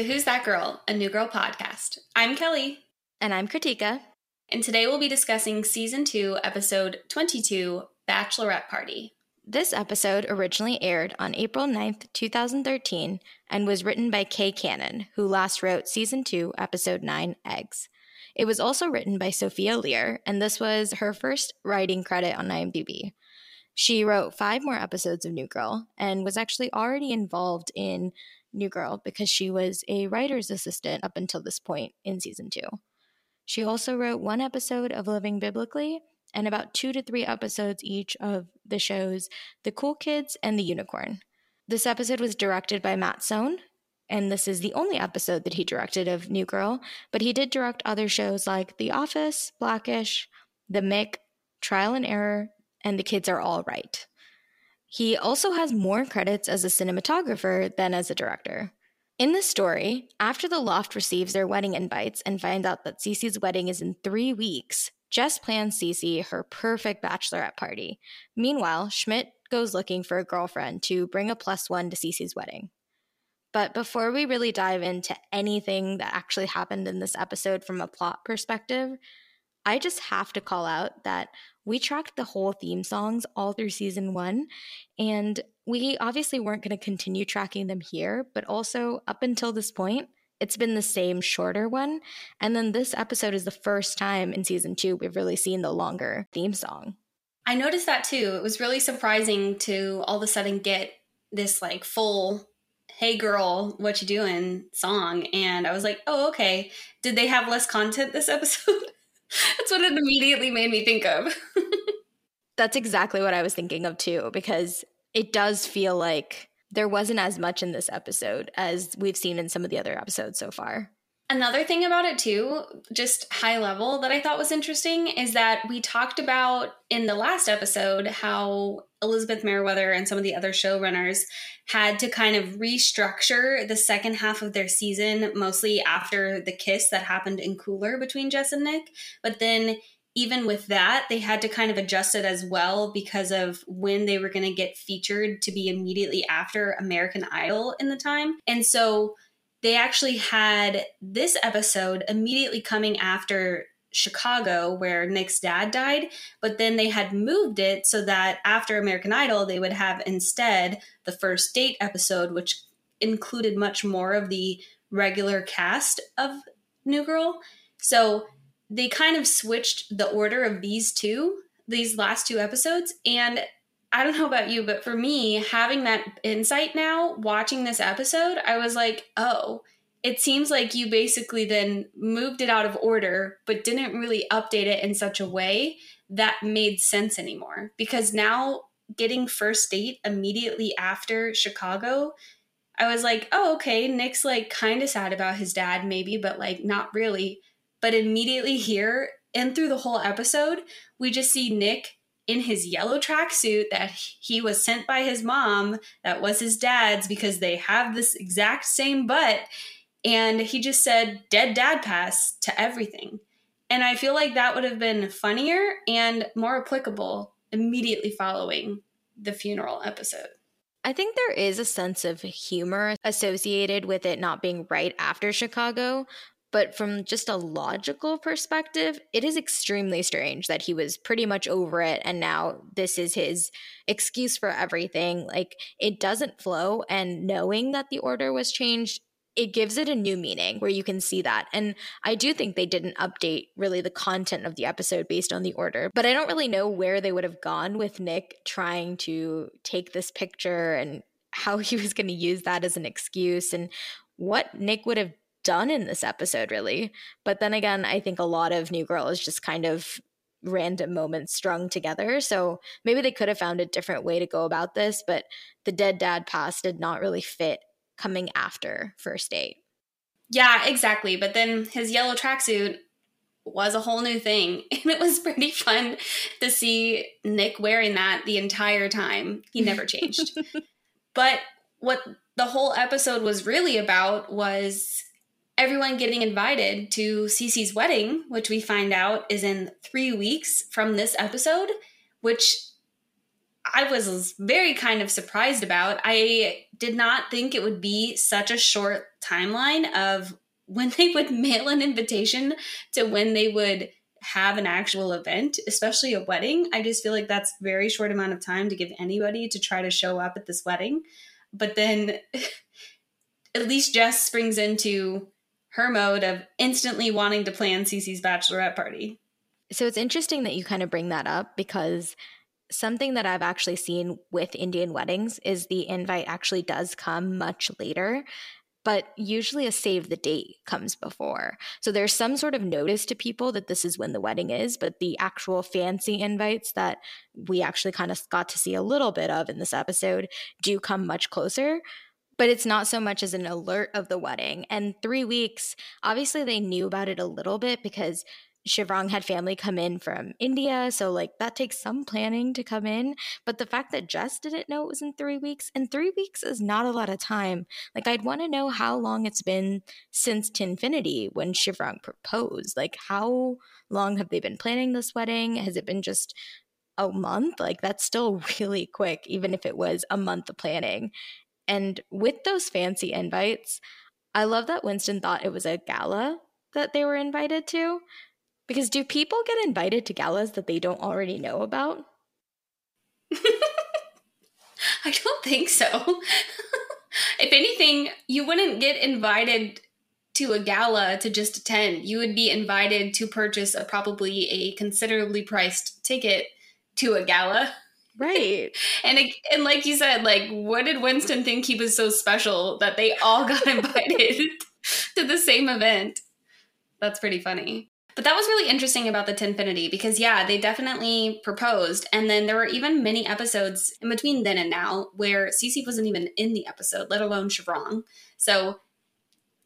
To Who's That Girl, a New Girl podcast. I'm Kelly. And I'm Kritika. And today we'll be discussing season two, episode 22 Bachelorette Party. This episode originally aired on April 9th, 2013, and was written by Kay Cannon, who last wrote season two, episode 9, Eggs. It was also written by Sophia Lear, and this was her first writing credit on IMDb. She wrote five more episodes of New Girl and was actually already involved in New Girl because she was a writer's assistant up until this point in season two. She also wrote one episode of Living Biblically and about two to three episodes each of the shows The Cool Kids and The Unicorn. This episode was directed by Matt Sohn, and this is the only episode that he directed of New Girl, but he did direct other shows like The Office, Blackish, The Mick, Trial and Error, and The Kids Are All Right. He also has more credits as a cinematographer than as a director. In the story, after the loft receives their wedding invites and finds out that Cece's wedding is in three weeks, Jess plans Cece her perfect bachelorette party. Meanwhile, Schmidt goes looking for a girlfriend to bring a plus one to Cece's wedding. But before we really dive into anything that actually happened in this episode from a plot perspective, I just have to call out that we tracked the whole theme songs all through season one. And we obviously weren't going to continue tracking them here, but also up until this point, it's been the same shorter one. And then this episode is the first time in season two we've really seen the longer theme song. I noticed that too. It was really surprising to all of a sudden get this like full hey girl what you doing song and i was like oh okay did they have less content this episode That's what it immediately made me think of. That's exactly what I was thinking of too, because it does feel like there wasn't as much in this episode as we've seen in some of the other episodes so far. Another thing about it, too, just high level that I thought was interesting is that we talked about in the last episode how Elizabeth Meriwether and some of the other showrunners had to kind of restructure the second half of their season, mostly after the kiss that happened in Cooler between Jess and Nick. But then even with that, they had to kind of adjust it as well because of when they were going to get featured to be immediately after American Idol in the time. And so they actually had this episode immediately coming after Chicago, where Nick's dad died, but then they had moved it so that after American Idol, they would have instead the first date episode, which included much more of the regular cast of New Girl. So they kind of switched the order of these two, these last two episodes, and I don't know about you, but for me, having that insight now, watching this episode, I was like, oh, it seems like you basically then moved it out of order, but didn't really update it in such a way that made sense anymore. Because now getting first date immediately after Chicago, I was like, oh, okay, Nick's like kind of sad about his dad, maybe, but like not really. But immediately here and through the whole episode, we just see Nick in his yellow tracksuit that he was sent by his mom, that was his dad's because they have this exact same butt. And he just said, dead dad pass to everything. And I feel like that would have been funnier and more applicable immediately following the funeral episode. I think there is a sense of humor associated with it not being right after Chicago, but from just a logical perspective, it is extremely strange that he was pretty much over it and now this is his excuse for everything. Like it doesn't flow. And knowing that the order was changed, it gives it a new meaning where you can see that. And I do think they didn't update really the content of the episode based on the order, but I don't really know where they would have gone with Nick trying to take this picture and how he was going to use that as an excuse and what Nick would have done in this episode, really. But then again, I think a lot of New Girl is just kind of random moments strung together. So maybe they could have found a different way to go about this, but the dead dad pass did not really fit coming after first date. Yeah, exactly. But then his yellow tracksuit was a whole new thing. And it was pretty fun to see Nick wearing that the entire time. He never changed. but what the whole episode was really about was everyone getting invited to Cece's wedding, which we find out is in three weeks from this episode, which I was very kind of surprised about. I did not think it would be such a short timeline of when they would mail an invitation to when they would have an actual event, especially a wedding. I just feel like that's very short amount of time to give anybody to try to show up at this wedding. But then at least Jess springs into her mode of instantly wanting to plan Cece's bachelorette party. So it's interesting that you kind of bring that up because something that I've actually seen with Indian weddings is the invite actually does come much later but usually a save the date comes before. So there's some sort of notice to people that this is when the wedding is, but the actual fancy invites that we actually kind of got to see a little bit of in this episode do come much closer. But it's not so much as an alert of the wedding. And three weeks, obviously, they knew about it a little bit because Shivrang had family come in from India, so like that takes some planning to come in. But the fact that Jess didn't know it was in three weeks, and three weeks is not a lot of time. Like I'd want to know how long it's been since Tinfinity when Shivrang proposed. Like how long have they been planning this wedding? Has it been just a month? Like that's still really quick, even if it was a month of planning. And with those fancy invites, I love that Winston thought it was a gala that they were invited to because do people get invited to galas that they don't already know about? I don't think so. if anything, you wouldn't get invited to a gala to just attend. You would be invited to purchase a probably a considerably priced ticket to a gala. Right. and and like you said, like what did Winston think he was so special that they all got invited to the same event? That's pretty funny. But that was really interesting about the Tinfinity because, yeah, they definitely proposed. And then there were even many episodes in between then and now where Cece wasn't even in the episode, let alone Shivrang. So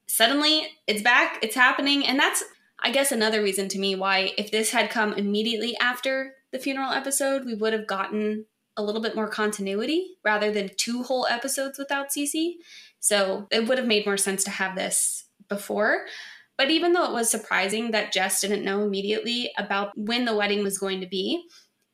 suddenly it's back, it's happening. And that's, I guess, another reason to me why, if this had come immediately after the funeral episode, we would have gotten a little bit more continuity rather than two whole episodes without Cece. So it would have made more sense to have this before. But even though it was surprising that Jess didn't know immediately about when the wedding was going to be,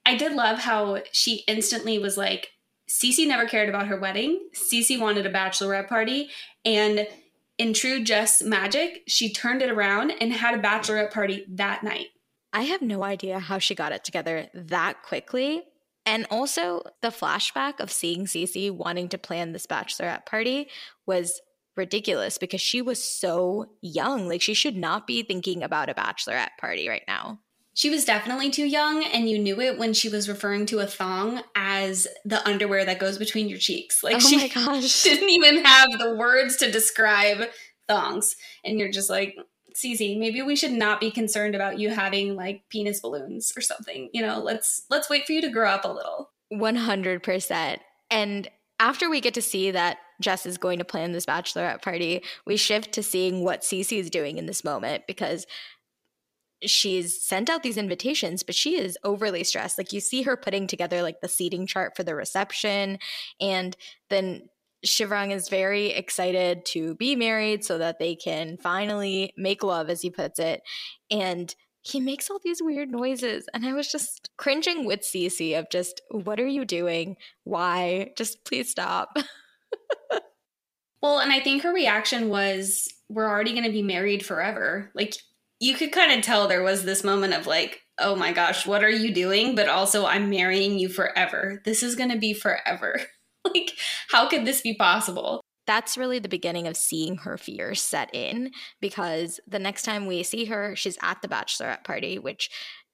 I did love how she instantly was like, Cece never cared about her wedding. Cece wanted a bachelorette party. And in true Jess magic, she turned it around and had a bachelorette party that night. I have no idea how she got it together that quickly. And also, the flashback of seeing Cece wanting to plan this bachelorette party was ridiculous because she was so young. Like she should not be thinking about a bachelorette party right now. She was definitely too young, and you knew it when she was referring to a thong as the underwear that goes between your cheeks. Like oh she didn't even have the words to describe thongs. And you're just like, Cece, maybe we should not be concerned about you having like penis balloons or something. You know, let's let's wait for you to grow up a little. 100%. And after we get to see that Jess is going to plan this bachelorette party, we shift to seeing what Cece is doing in this moment because she's sent out these invitations, but she is overly stressed. Like you see her putting together like the seating chart for the reception, and then Shivrang is very excited to be married so that they can finally make love, as he puts it. And he makes all these weird noises. And I was just cringing with Cece of just, what are you doing? Why? Just please stop. well, and I think her reaction was, we're already going to be married forever. Like, you could kind of tell there was this moment of like, oh my gosh, what are you doing? But also, I'm marrying you forever. This is going to be forever. like, how could this be possible? That's really the beginning of seeing her fears set in because the next time we see her, she's at the bachelorette party, which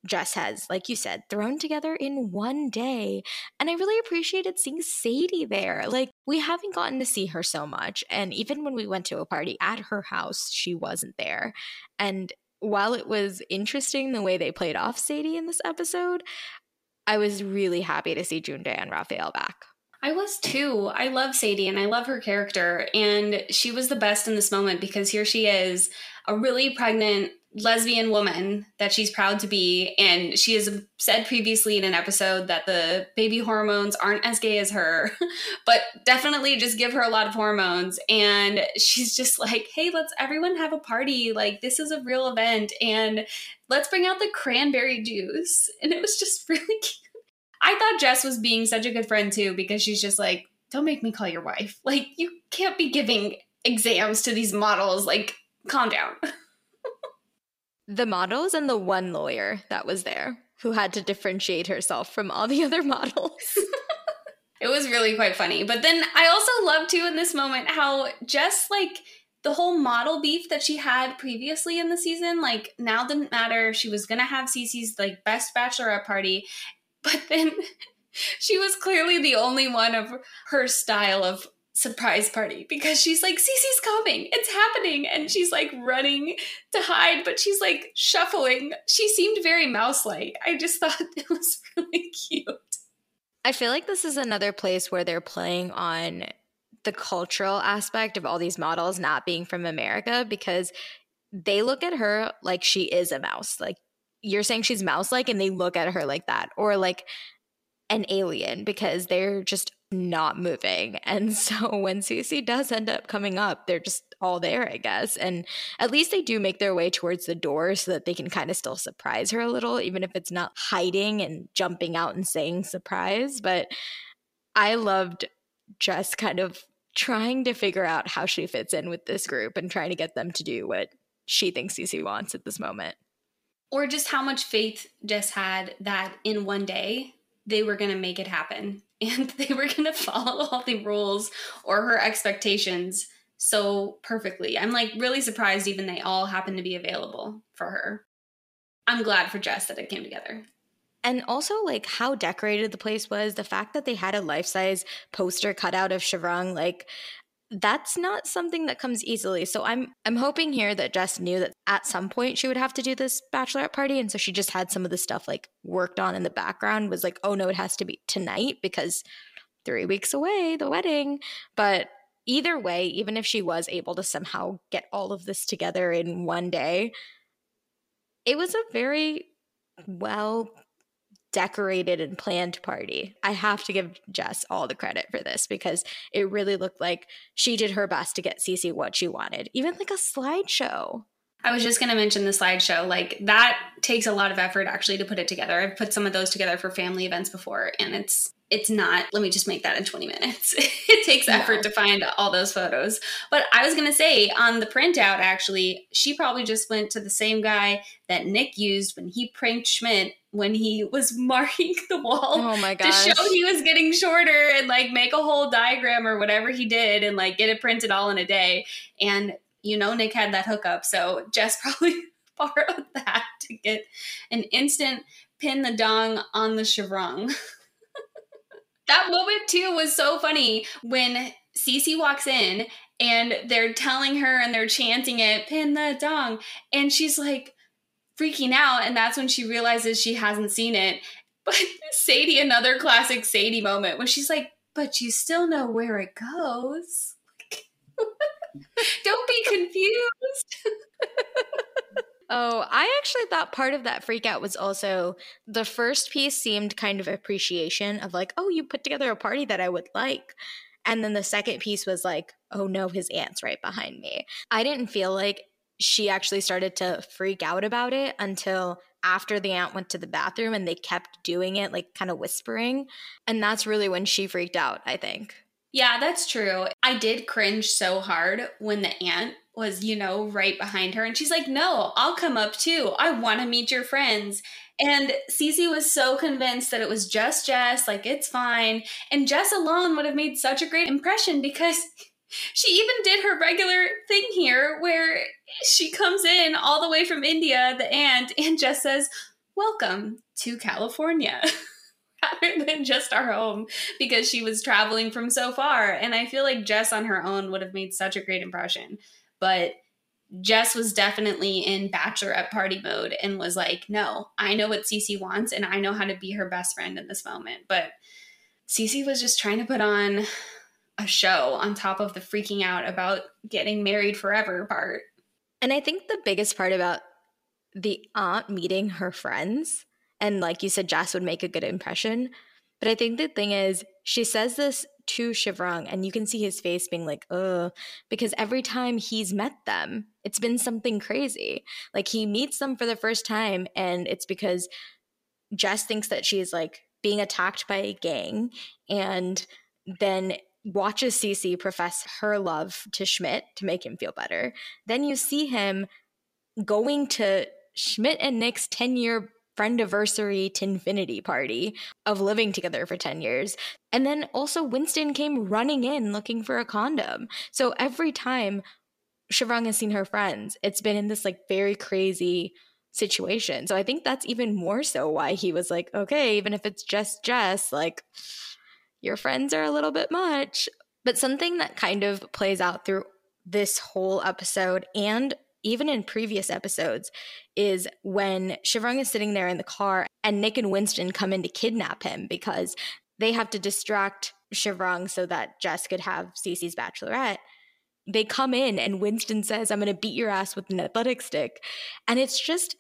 Jess has, like you said, thrown together in one day. And I really appreciated seeing Sadie there. Like, we haven't gotten to see her so much. And even when we went to a party at her house, she wasn't there. And while it was interesting the way they played off Sadie in this episode, I was really happy to see June Diane Raphael back. I was too. I love Sadie and I love her character. And she was the best in this moment because here she is, a really pregnant lesbian woman that she's proud to be. And she has said previously in an episode that the baby hormones aren't as gay as her, but definitely just give her a lot of hormones. And she's just like, hey, let's everyone have a party. Like, this is a real event. And let's bring out the cranberry juice. And it was just really cute. I thought Jess was being such a good friend too because she's just like, don't make me call your wife. Like, you can't be giving exams to these models. Like, calm down. the models and the one lawyer that was there who had to differentiate herself from all the other models. it was really quite funny. But then I also love too in this moment how just like the whole model beef that she had previously in the season, like now didn't matter. She was gonna have Cece's like best bachelorette party, but then she was clearly the only one of her style of surprise party because she's like, Cece's coming, it's happening. And she's like running to hide, but she's like shuffling. She seemed very mouse like. I just thought it was really cute. I feel like this is another place where they're playing on the cultural aspect of all these models not being from America because they look at her like she is a mouse. Like you're saying she's mouse like, and they look at her like that. Or like an alien because they're just not moving. And so when Cece does end up coming up, they're just all there, I guess. And at least they do make their way towards the door so that they can kind of still surprise her a little, even if it's not hiding and jumping out and saying surprise. But I loved just kind of trying to figure out how she fits in with this group and trying to get them to do what she thinks Cece wants at this moment. Or just how much faith Jess had that in one day they were going to make it happen and they were going to follow all the rules or her expectations so perfectly. I'm like really surprised even they all happened to be available for her. I'm glad for Jess that it came together. And also, like how decorated the place was, the fact that they had a life size poster cut out of Shivrang, like that's not something that comes easily. So I'm I'm hoping here that Jess knew that at some point she would have to do this bachelorette party and so she just had some of the stuff like worked on in the background was like, "Oh no, it has to be tonight because 3 weeks away, the wedding." But either way, even if she was able to somehow get all of this together in one day, it was a very well decorated and planned party. I have to give Jess all the credit for this because it really looked like she did her best to get Cece what she wanted, even like a slideshow. I was just going to mention the slideshow. Like that takes a lot of effort actually to put it together. I've put some of those together for family events before and it's it's not let me just make that in 20 minutes it takes effort no. to find all those photos but i was going to say on the printout actually she probably just went to the same guy that nick used when he pranked schmidt when he was marking the wall oh my gosh. to show he was getting shorter and like make a whole diagram or whatever he did and like get it printed all in a day and you know nick had that hookup so jess probably borrowed that to get an instant pin the dong on the Shivrang That moment too was so funny when Cece walks in and they're telling her and they're chanting it, pin the dong. And she's like freaking out. And that's when she realizes she hasn't seen it. But Sadie, another classic Sadie moment when she's like, but you still know where it goes. Don't be confused. Oh, I actually thought part of that freak out was also the first piece seemed kind of appreciation of like, oh, you put together a party that I would like. And then the second piece was like, oh no, his aunt's right behind me. I didn't feel like she actually started to freak out about it until after the aunt went to the bathroom and they kept doing it, like kind of whispering. And that's really when she freaked out, I think. Yeah, that's true. I did cringe so hard when the aunt was, you know, right behind her. And she's like, No, I'll come up too. I want to meet your friends. And Cece was so convinced that it was just Jess, like, it's fine. And Jess alone would have made such a great impression because she even did her regular thing here where she comes in all the way from India, the aunt, and Jess says, Welcome to California. rather than just our home because she was traveling from so far. And I feel like Jess on her own would have made such a great impression. But Jess was definitely in bachelorette party mode and was like, no, I know what Cece wants and I know how to be her best friend in this moment. But Cece was just trying to put on a show on top of the freaking out about getting married forever part. And I think the biggest part about the aunt meeting her friends, and like you said, Jess would make a good impression. But I think the thing is, she says this to Shivrang, and you can see his face being like, ugh, because every time he's met them, it's been something crazy. Like he meets them for the first time, and it's because Jess thinks that she's like being attacked by a gang and then watches Cece profess her love to Schmidt to make him feel better. Then you see him going to Schmidt and Nick's 10 year friend anniversary to infinity party of living together for 10 years. And then also Winston came running in looking for a condom. So every time Shivrang has seen her friends, it's been in this like very crazy situation. So I think that's even more so why he was like, okay, even if it's just Jess, like your friends are a little bit much. But something that kind of plays out through this whole episode and even in previous episodes is when Shivrang is sitting there in the car and Nick and Winston come in to kidnap him because they have to distract Shivrang so that Jess could have Cece's bachelorette. They come in and Winston says, I'm going to beat your ass with an athletic stick. And it's just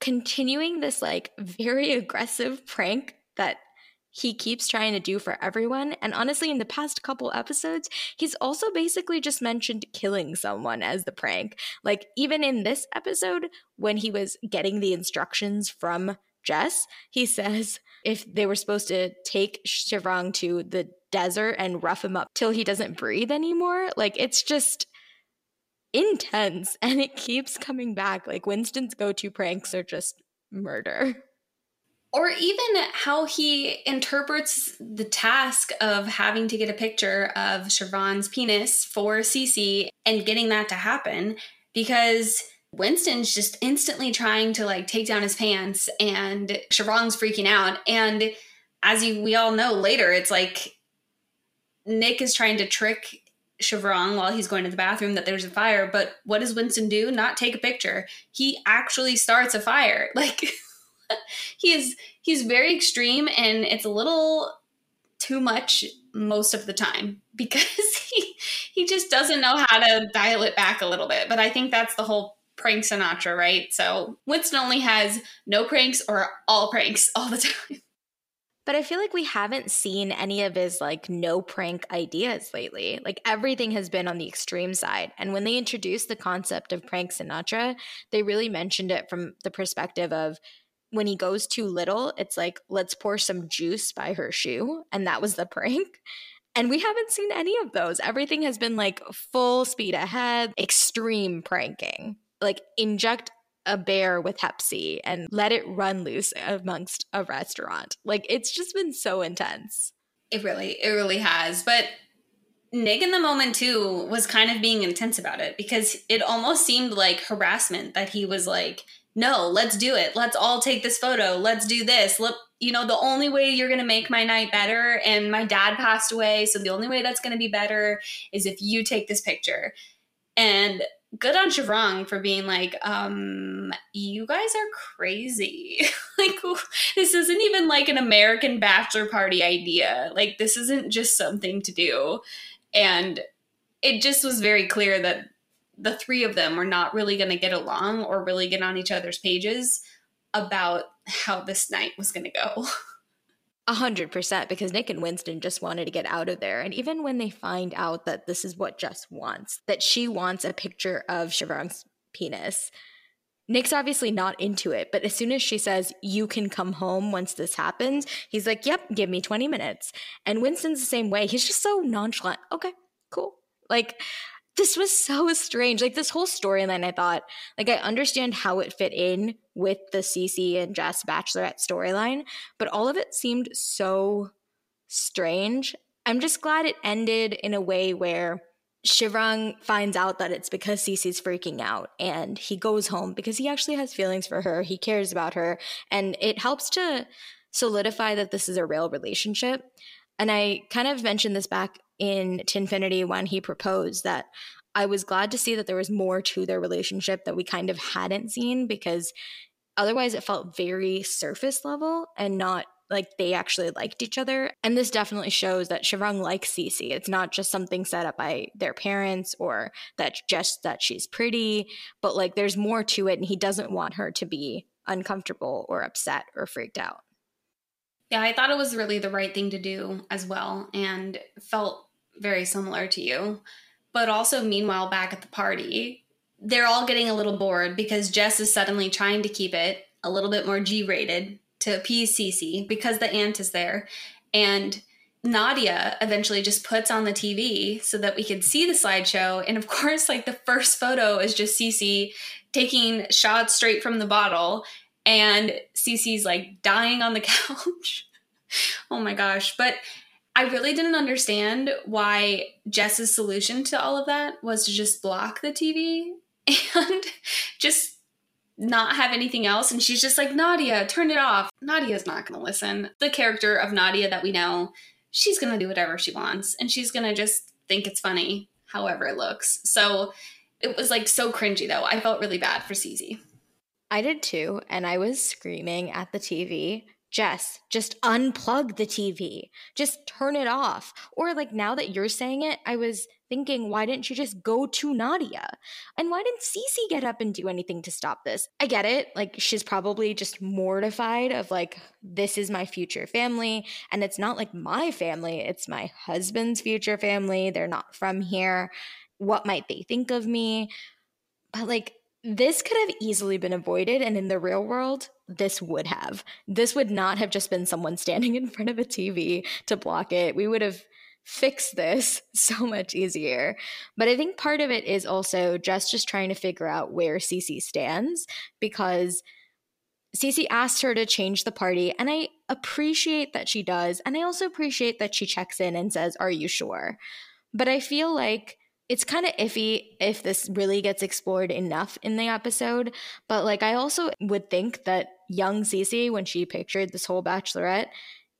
continuing this like very aggressive prank that he keeps trying to do for everyone. And honestly, in the past couple episodes, he's also basically just mentioned killing someone as the prank. Like, even in this episode, when he was getting the instructions from Jess, he says if they were supposed to take Shivrang to the desert and rough him up till he doesn't breathe anymore, like, it's just intense and it keeps coming back. Like, Winston's go to pranks are just murder or even how he interprets the task of having to get a picture of Shivrang's penis for Cece and getting that to happen because Winston's just instantly trying to like take down his pants and Shivrang's freaking out. And as you we all know later, it's like Nick is trying to trick Shivrang while he's going to the bathroom that there's a fire. But what does Winston do? Not take a picture. He actually starts a fire. Like he is he's very extreme and it's a little too much most of the time because he he just doesn't know how to dial it back a little bit. But I think that's the whole prank Sinatra, right? So Winston only has no pranks or all pranks all the time. But I feel like we haven't seen any of his like no prank ideas lately. Like everything has been on the extreme side. And when they introduced the concept of prank Sinatra, they really mentioned it from the perspective of when he goes too little, it's like, let's pour some juice by her shoe. And that was the prank. And we haven't seen any of those. Everything has been like full speed ahead, extreme pranking. Like inject a bear with C and let it run loose amongst a restaurant. Like it's just been so intense. It really, it really has. But Nick in the moment too was kind of being intense about it because it almost seemed like harassment that he was like, no, let's do it. Let's all take this photo. Let's do this. Let you know the only way you're going to make my night better and my dad passed away, so the only way that's going to be better is if you take this picture. And good on Shivrang for being like, um, you guys are crazy. like, this isn't even like an American bachelor party idea. Like, this isn't just something to do. And it just was very clear that the three of them were not really going to get along or really get on each other's pages about how this night was going to go. A hundred percent, because Nick and Winston just wanted to get out of there. And even when they find out that this is what Jess wants, that she wants a picture of Shivrang's penis, Nick's obviously not into it. But as soon as she says, You can come home once this happens, he's like, Yep, give me 20 minutes. And Winston's the same way. He's just so nonchalant. Okay, cool. Like, this was so strange. Like this whole storyline, I thought, like I understand how it fit in with the Cece and Jess Bachelorette storyline, but all of it seemed so strange. I'm just glad it ended in a way where Shivrang finds out that it's because Cece's freaking out and he goes home because he actually has feelings for her. He cares about her and it helps to solidify that this is a real relationship. And I kind of mentioned this back in Tinfinity when he proposed that I was glad to see that there was more to their relationship that we kind of hadn't seen because otherwise it felt very surface level and not like they actually liked each other. And this definitely shows that Shivrang likes Cece. It's not just something set up by their parents or that just that she's pretty, but like there's more to it and he doesn't want her to be uncomfortable or upset or freaked out. Yeah, I thought it was really the right thing to do as well and felt very similar to you. But also, meanwhile, back at the party, they're all getting a little bored because Jess is suddenly trying to keep it a little bit more G rated to appease Cece because the aunt is there. And Nadia eventually just puts on the TV so that we could see the slideshow. And of course, like the first photo is just Cece taking shots straight from the bottle, and Cece's like dying on the couch. oh my gosh. But I really didn't understand why Jess's solution to all of that was to just block the TV and just not have anything else. And she's just like, Nadia, turn it off. Nadia's not going to listen. The character of Nadia that we know she's going to do whatever she wants and she's going to just think it's funny however it looks. So it was like so cringy though. I felt really bad for Cece. I did too, and I was screaming at the TV. Jess, just unplug the TV. Just turn it off. Or, like, now that you're saying it, I was thinking, why didn't you just go to Nadia? And why didn't Cece get up and do anything to stop this? I get it. Like, she's probably just mortified of, like, this is my future family. And it's not like my family, it's my husband's future family. They're not from here. What might they think of me? But, like, this could have easily been avoided. And in the real world, this would have. This would not have just been someone standing in front of a TV to block it. We would have fix this so much easier. But I think part of it is also just just trying to figure out where Cece stands because Cece asked her to change the party, and I appreciate that she does. And I also appreciate that she checks in and says, Are you sure? But I feel like it's kind of iffy if this really gets explored enough in the episode. But like, I also would think that young Cece, when she pictured this whole bachelorette,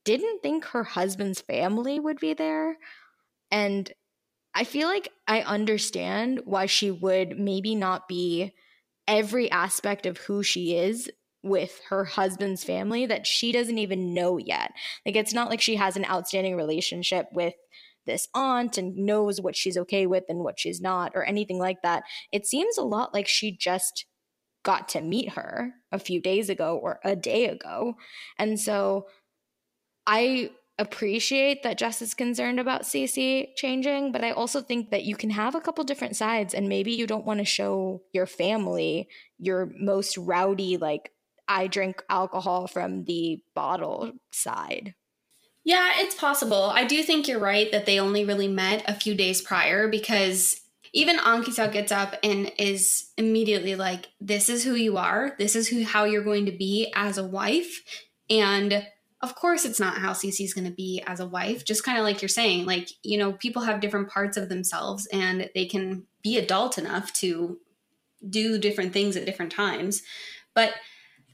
didn't think her husband's family would be there. And I feel like I understand why she would maybe not be every aspect of who she is with her husband's family that she doesn't even know yet. Like, it's not like she has an outstanding relationship with this aunt and knows what she's okay with and what she's not, or anything like that. It seems a lot like she just got to meet her a few days ago or a day ago. And so I appreciate that Jess is concerned about Cece changing, but I also think that you can have a couple different sides and maybe you don't want to show your family your most rowdy, like, I drink alcohol from the bottle side. Yeah, it's possible. I do think you're right that they only really met a few days prior because even Ankita gets up and is immediately like, This is who you are. This is who how you're going to be as a wife. And of course it's not how Cece's going to be as a wife just kind of like you're saying like you know people have different parts of themselves and they can be adult enough to do different things at different times but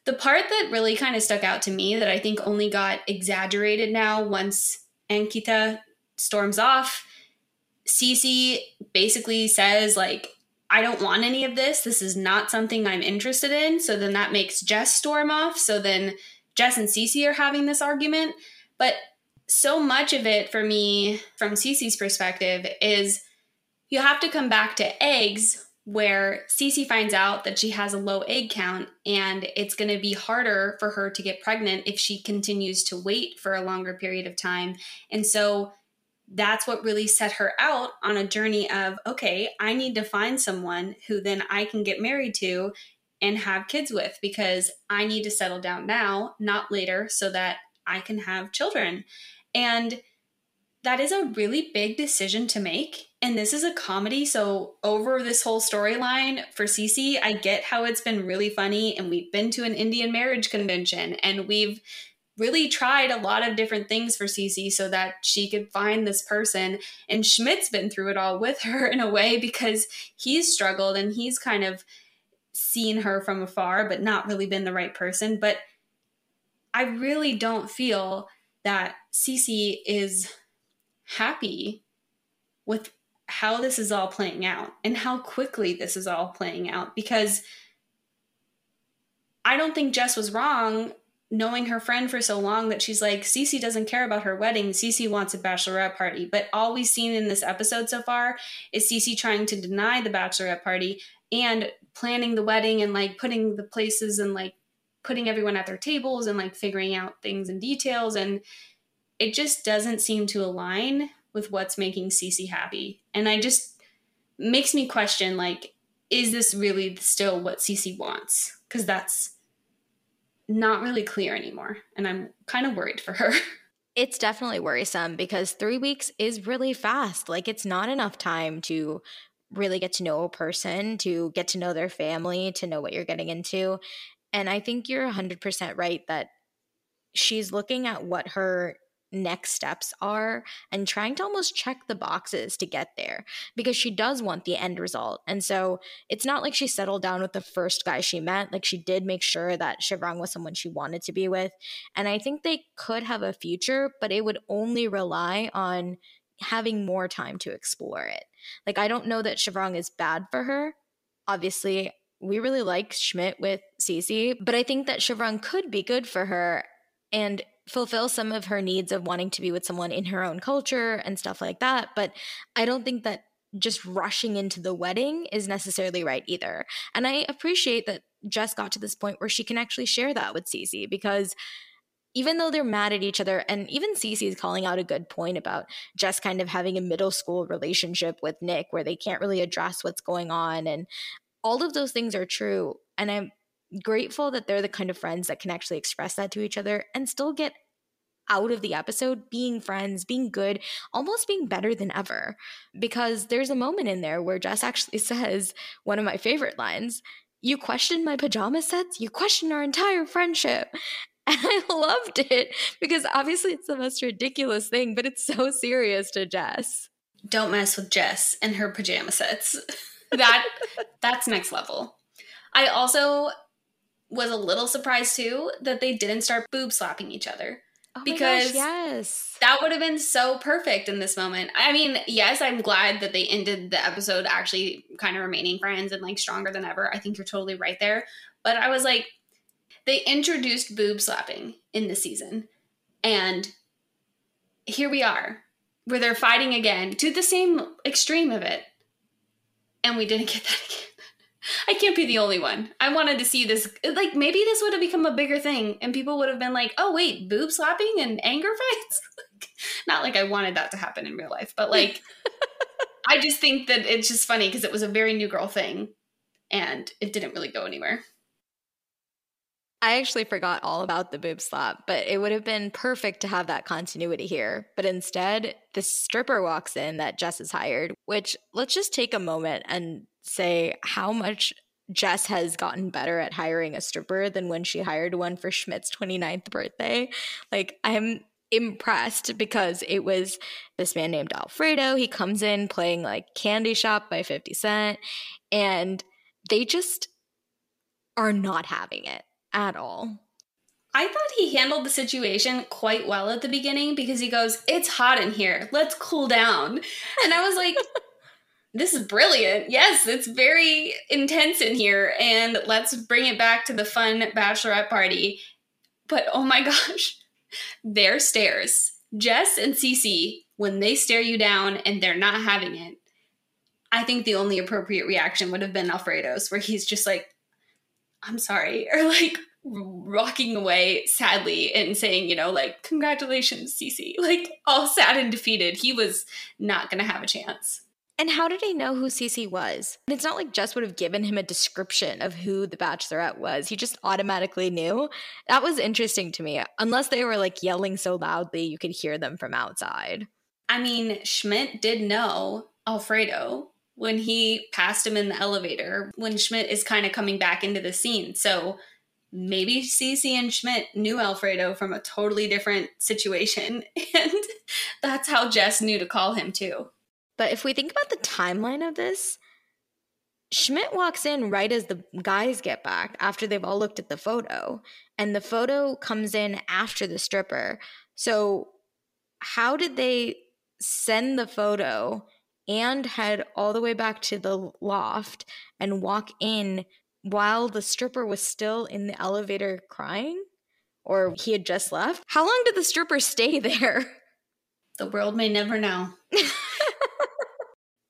the part that really kind of stuck out to me that I think only got exaggerated now once Ankita storms off Cece basically says like I don't want any of this. This is not something I'm interested in. So then that makes Jess storm off. So then Jess and Cece are having this argument, but so much of it for me, from Cece's perspective, is you have to come back to eggs where Cece finds out that she has a low egg count and it's going to be harder for her to get pregnant if she continues to wait for a longer period of time. And so that's what really set her out on a journey of okay, I need to find someone who then I can get married to and have kids with because I need to settle down now, not later, so that I can have children. And that is a really big decision to make. And this is a comedy. So, over this whole storyline for Cece, I get how it's been really funny. And we've been to an Indian marriage convention and we've really tried a lot of different things for Cece so that she could find this person. And Schmidt's been through it all with her in a way because he's struggled and he's kind of seen her from afar, but not really been the right person. But I really don't feel that Cece is happy with how this is all playing out and how quickly this is all playing out because I don't think Jess was wrong knowing her friend for so long that she's like, Cece doesn't care about her wedding. Cece wants a bachelorette party. But all we've seen in this episode so far is Cece trying to deny the bachelorette party and planning the wedding and like putting the places and like putting everyone at their tables and like figuring out things and details and it just doesn't seem to align with what's making Cece happy. And I just makes me question like is this really still what Cece wants? Cuz that's not really clear anymore. And I'm kind of worried for her. It's definitely worrisome because three weeks is really fast. Like, it's not enough time to really get to know a person, to get to know their family, to know what you're getting into. And I think you're 100% right that she's looking at what her next steps are and trying to almost check the boxes to get there because she does want the end result. And so it's not like she settled down with the first guy she met. Like she did make sure that Shivrang was someone she wanted to be with. And I think they could have a future, but it would only rely on having more time to explore it. Like I don't know that Shivrang is bad for her. Obviously, we really like Schmidt with Cece, but I think that Shivrang could be good for her. And fulfill some of her needs of wanting to be with someone in her own culture and stuff like that. But I don't think that just rushing into the wedding is necessarily right either. And I appreciate that Jess got to this point where she can actually share that with Cece because even though they're mad at each other, and even Cece is calling out a good point about Jess kind of having a middle school relationship with Nick where they can't really address what's going on. And all of those things are true. And I'm grateful that they're the kind of friends that can actually express that to each other and still get out of the episode being friends, being good, almost being better than ever. Because there's a moment in there where Jess actually says one of my favorite lines You question my pajama sets, you question our entire friendship. And I loved it because obviously it's the most ridiculous thing, but it's so serious to Jess. Don't mess with Jess and her pajama sets. that that's next level. I also was a little surprised too that they didn't start boob slapping each other. Oh because gosh, yes. That would have been so perfect in this moment. I mean, yes, I'm glad that they ended the episode actually kind of remaining friends and like stronger than ever. I think you're totally right there. But I was like, they introduced boob slapping in the season. And here we are, where they're fighting again to the same extreme of it. And we didn't get that again. I can't be the only one. I wanted to see this. Like, maybe this would have become a bigger thing, and people would have been like, "Oh, wait, boob slapping and anger fights." Not like I wanted that to happen in real life, but like, I just think that it's just funny because it was a very new girl thing, and it didn't really go anywhere. I actually forgot all about the boob slap, but it would have been perfect to have that continuity here. But instead, the stripper walks in that Jess has hired, which let's just take a moment and say how much Jess has gotten better at hiring a stripper than when she hired one for Schmidt's 29th birthday. Like, I'm impressed because it was this man named Alfredo. He comes in playing like Candy Shop by 50 Cent, and they just are not having it at all. I thought he handled the situation quite well at the beginning because he goes, It's hot in here. Let's cool down. And I was like, this is brilliant. Yes, it's very intense in here. And let's bring it back to the fun bachelorette party. But oh my gosh, their stares. Jess and Cece, when they stare you down and they're not having it, I think the only appropriate reaction would have been Alfredo's, where he's just like, I'm sorry, or like walking away sadly and saying, you know, like, congratulations, Cece, like all sad and defeated. He was not going to have a chance. And how did he know who Cece was? And it's not like Jess would have given him a description of who the bachelorette was. He just automatically knew. That was interesting to me. Unless they were like yelling so loudly you could hear them from outside. I mean, Schmidt did know Alfredo when he passed him in the elevator when Schmidt is kind of coming back into the scene. So maybe Cece and Schmidt knew Alfredo from a totally different situation. And that's how Jess knew to call him too. But if we think about the timeline of this, Schmidt walks in right as the guys get back after they've all looked at the photo, and the photo comes in after the stripper. So, how did they send the photo and head all the way back to the loft and walk in while the stripper was still in the elevator crying? Or he had just left? How long did the stripper stay there? The world may never know.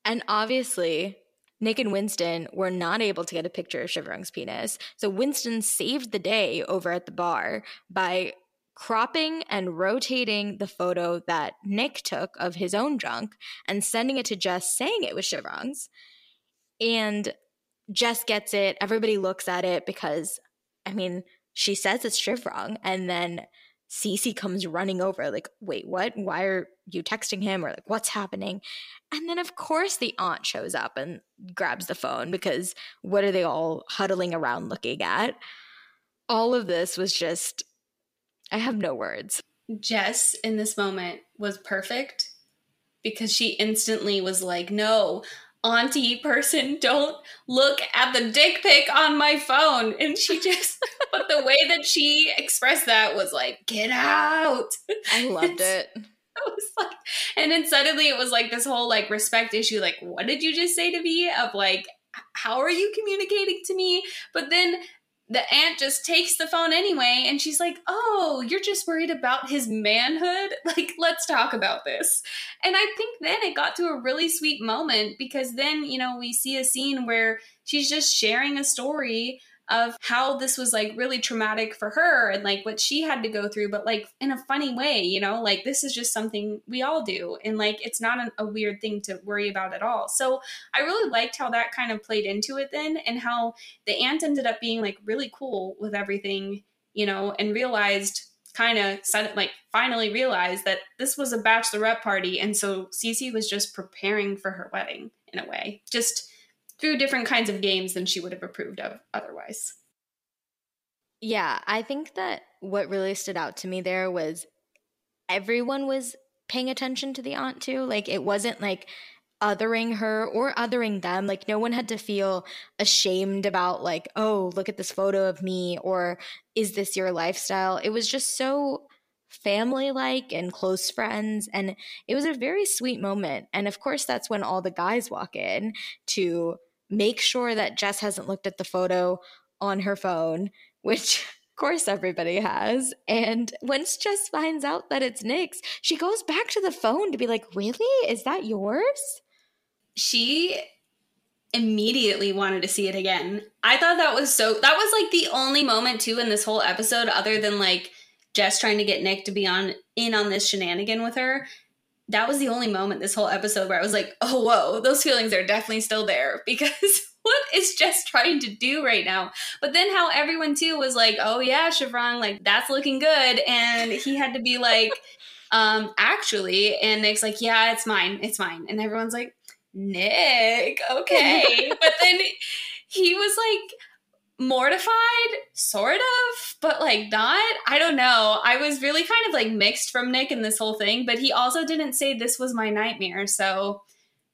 And obviously, Nick and Winston were not able to get a picture of Shivrang's penis. So Winston saved the day over at the bar by cropping and rotating the photo that Nick took of his own junk and sending it to Jess saying it was Shivrang's. And Jess gets it. Everybody looks at it because, I mean, she says it's Shivrang, and then Cece comes running over, like, wait, what? Why are you texting him? Or like, what's happening? And then, of course, the aunt shows up and grabs the phone because what are they all huddling around looking at? All of this was just, I have no words. Jess in this moment was perfect because she instantly was like, no, auntie person, don't look at the dick pic on my phone. And she just, but the way that she expressed that was like, get out. I loved it. It was like, and then suddenly it was like this whole like respect issue. Like, what did you just say to me? Of like, how are you communicating to me? But then the aunt just takes the phone anyway and she's like, Oh, you're just worried about his manhood? Like, let's talk about this. And I think then it got to a really sweet moment because then, you know, we see a scene where she's just sharing a story of how this was like really traumatic for her and like what she had to go through, but like in a funny way, you know, like this is just something we all do. And like it's not an, a weird thing to worry about at all. So I really liked how that kind of played into it then and how the aunt ended up being like really cool with everything, you know, and realized kind of like finally realized that this was a bachelorette party and so Cece was just preparing for her wedding in a way. Just through different kinds of games than she would have approved of otherwise. Yeah, I think that what really stood out to me there was everyone was paying attention to the aunt too. Like it wasn't like othering her or othering them. Like no one had to feel ashamed about like, oh, look at this photo of me or is this your lifestyle? It was just so family like and close friends and it was a very sweet moment. And of course that's when all the guys walk in to make sure that Jess hasn't looked at the photo on her phone, which of course everybody has. And once Jess finds out that it's Nick's, she goes back to the phone to be like, Really? Is that yours? She immediately wanted to see it again. I thought that was so that was like the only moment too in this whole episode other than like Jess trying to get Nick to be on in on this shenanigan with her that was the only moment this whole episode where I was like, oh, whoa, those feelings are definitely still there because what is Jess trying to do right now? But then how everyone too was like, oh, yeah, Shivrang, like that's looking good. And he had to be like, um, actually, and Nick's like, yeah, it's mine, it's mine. And everyone's like, Nick, okay. but then he was like, mortified, sort of, but like not. I don't know. I was really kind of like mixed from Nick in this whole thing, but he also didn't say this was my nightmare, so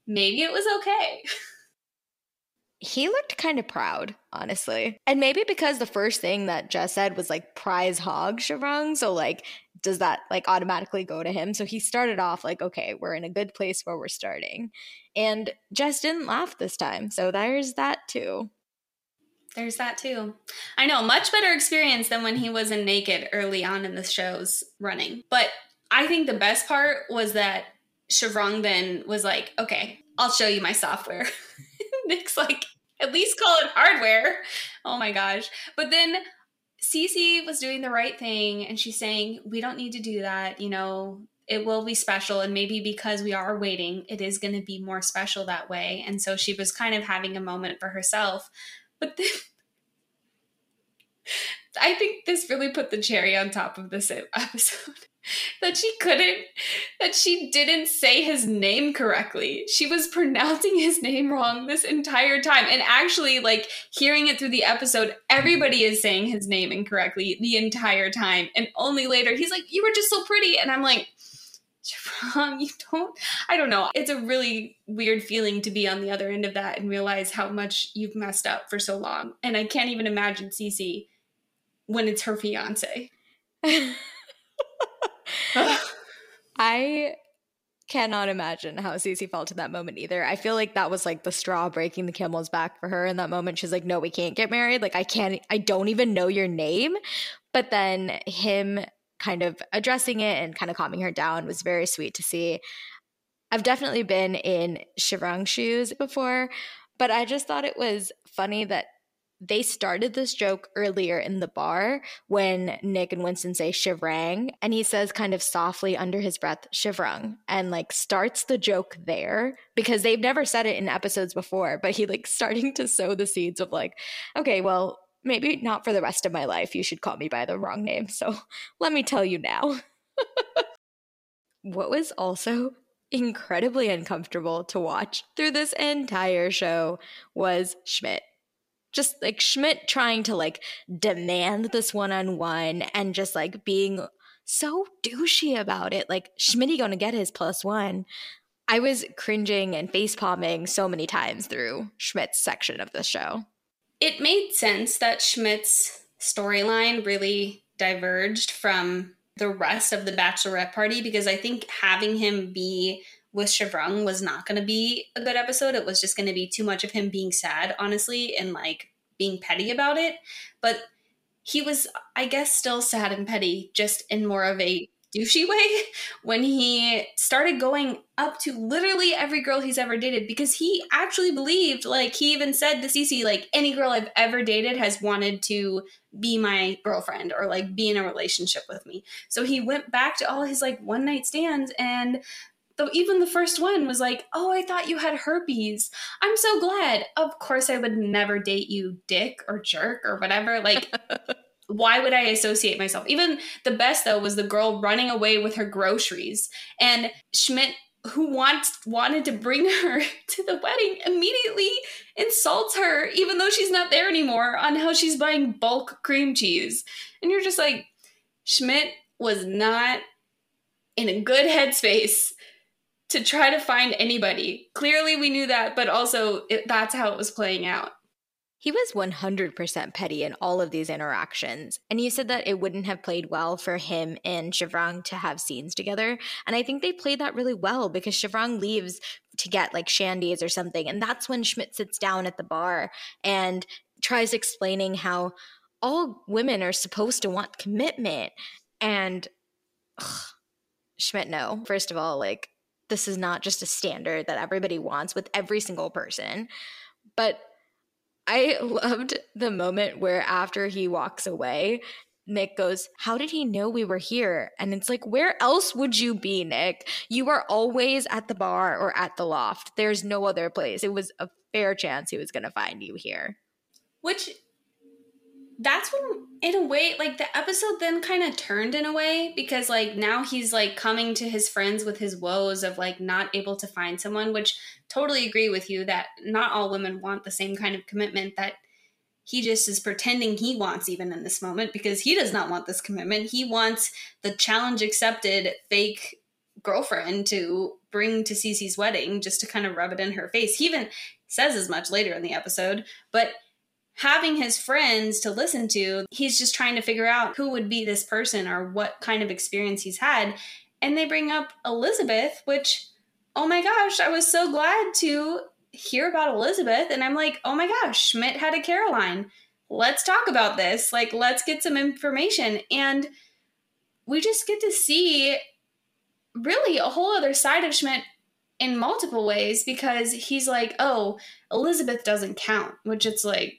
maybe it was okay. he looked kind of proud, honestly. And maybe because the first thing that Jess said was like prize hog Shivrang. So like does that like automatically go to him? So he started off like, okay, we're in a good place where we're starting. And Jess didn't laugh this time. So there's that too. There's that too. I know, much better experience than when he wasn't naked early on in the show's running. But I think the best part was that Shivrang then was like, okay, I'll show you my software. Nick's like, at least call it hardware. Oh my gosh. But then Cece was doing the right thing and she's saying, we don't need to do that. You know, it will be special. And maybe because we are waiting, it is going to be more special that way. And so she was kind of having a moment for herself but then I think this really put the cherry on top of this episode. that she couldn't, that she didn't say his name correctly. She was pronouncing his name wrong this entire time. And actually, like hearing it through the episode, everybody is saying his name incorrectly the entire time. And only later, he's like, You were just so pretty. And I'm like, wrong. You don't, I don't know. It's a really weird feeling to be on the other end of that and realize how much you've messed up for so long. And I can't even imagine Cece when it's her fiance. I cannot imagine how Cece felt in that moment either. I feel like that was like the straw breaking the camel's back for her in that moment. She's like, no, we can't get married. Like, I can't, I don't even know your name. But then him kind of addressing it and kind of calming her down was very sweet to see. I've definitely been in Shivrang's shoes before, but I just thought it was funny that they started this joke earlier in the bar when Nick and Winston say Shivrang, and he says kind of softly under his breath, Shivrang, and like starts the joke there because they've never said it in episodes before, but he like starting to sow the seeds of like, okay, well, maybe not for the rest of my life. You should call me by the wrong name. So let me tell you now. what was also incredibly uncomfortable to watch through this entire show was Schmidt. Just like Schmidt trying to like demand this one on one and just like being so douchey about it. Like Schmitty gonna get his plus one. I was cringing and face palming so many times through Schmidt's section of the show. It made sense that Schmidt's storyline really diverged from the rest of the bachelorette party because I think having him be with Shivrang was not going to be a good episode. It was just going to be too much of him being sad, honestly, and like being petty about it. But he was, I guess, still sad and petty, just in more of a douchey way when he started going up to literally every girl he's ever dated because he actually believed like he even said to Cece like any girl I've ever dated has wanted to be my girlfriend or like be in a relationship with me. So he went back to all his like one night stands and though even the first one was like, "Oh, I thought you had herpes. I'm so glad." Of course I would never date you, dick or jerk or whatever. Like why would I associate myself? Even the best though was the girl running away with her groceries and Schmidt who wants wanted to bring her to the wedding immediately insults her even though she's not there anymore on how she's buying bulk cream cheese. And you're just like Schmidt was not in a good headspace to try to find anybody. Clearly we knew that, but also it, that's how it was playing out. He was 100% petty in all of these interactions. And you said that it wouldn't have played well for him and Shivrang to have scenes together. And I think they played that really well because Shivrang leaves to get like shandies or something. And that's when Schmidt sits down at the bar and tries explaining how all women are supposed to want commitment. And ugh, Schmidt, no. First of all, like, this is not just a standard that everybody wants with every single person. But I loved the moment where after he walks away, Nick goes, How did he know we were here? And it's like, Where else would you be, Nick? You are always at the bar or at the loft. There's no other place. It was a fair chance he was going to find you here. Which that's when in a way like the episode then kind of turned in a way because like now he's like coming to his friends with his woes of like not able to find someone which totally agree with you that not all women want the same kind of commitment that he just is pretending he wants even in this moment because he does not want this commitment he wants the challenge accepted fake girlfriend to bring to Cece's wedding just to kind of rub it in her face he even says as much later in the episode but having his friends to listen to, he's just trying to figure out who would be this person or what kind of experience he's had. And they bring up Elizabeth, which, oh my gosh, I was so glad to hear about Elizabeth. And I'm like, oh my gosh, Schmidt had a Caroline. Let's talk about this. Like, let's get some information. And we just get to see really a whole other side of Schmidt in multiple ways because he's like, oh, Elizabeth doesn't count, which it's like,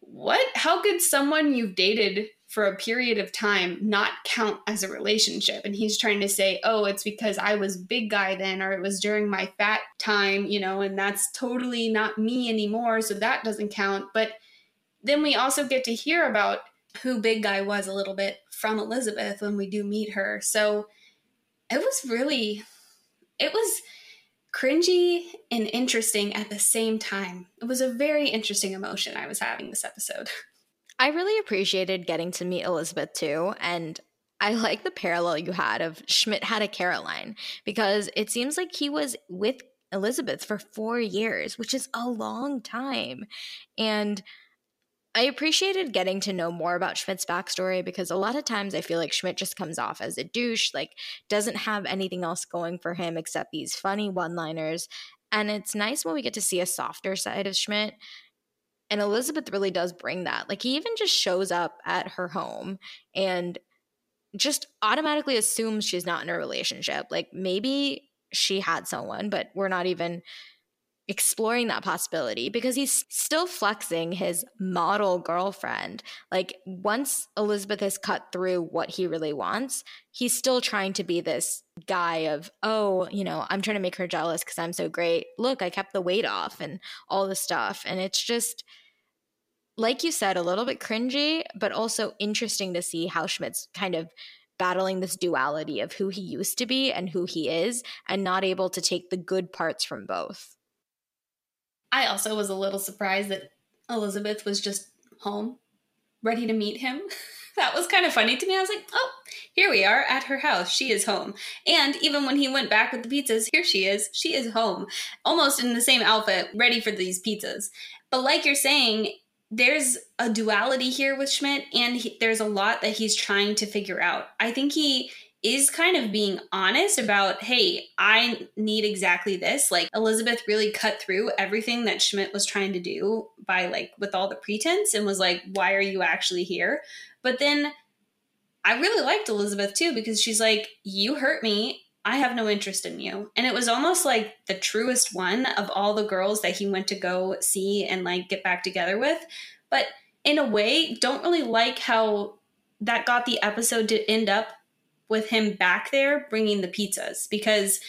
what? How could someone you've dated for a period of time not count as a relationship? And he's trying to say, oh, it's because I was big guy then, or it was during my fat time, you know, and that's totally not me anymore. So that doesn't count. But then we also get to hear about who Big Guy was a little bit from Elizabeth when we do meet her. So it was really, it was cringy and interesting at the same time. It was a very interesting emotion I was having this episode. I really appreciated getting to meet Elizabeth too. And I like the parallel you had of Schmidt had a Caroline because it seems like he was with Elizabeth for four years, which is a long time. And I appreciated getting to know more about Schmidt's backstory because a lot of times I feel like Schmidt just comes off as a douche, like doesn't have anything else going for him except these funny one liners. And it's nice when we get to see a softer side of Schmidt. And Elizabeth really does bring that. Like he even just shows up at her home and just automatically assumes she's not in a relationship. Like maybe she had someone, but we're not even exploring that possibility because he's still flexing his model girlfriend. Like once Elizabeth has cut through what he really wants, he's still trying to be this guy of, oh, you know, I'm trying to make her jealous because I'm so great. Look, I kept the weight off and all this stuff. And it's just, like you said, a little bit cringy, but also interesting to see how Schmidt's kind of battling this duality of who he used to be and who he is, and not able to take the good parts from both. I also was a little surprised that Elizabeth was just home, ready to meet him. that was kind of funny to me. I was like, oh, here we are at her house. She is home. And even when he went back with the pizzas, here she is. She is home, almost in the same outfit, ready for these pizzas. But like you're saying, there's a duality here with Schmidt, and he, there's a lot that he's trying to figure out. I think he is kind of being honest about, hey, I need exactly this. Like Elizabeth really cut through everything that Schmidt was trying to do by like with all the pretense and was like, why are you actually here? But then I really liked Elizabeth too because she's like, you hurt me. I have no interest in you. And it was almost like the truest one of all the girls that he went to go see and like get back together with. But in a way, don't really like how that got the episode to end up with him back there bringing the pizzas because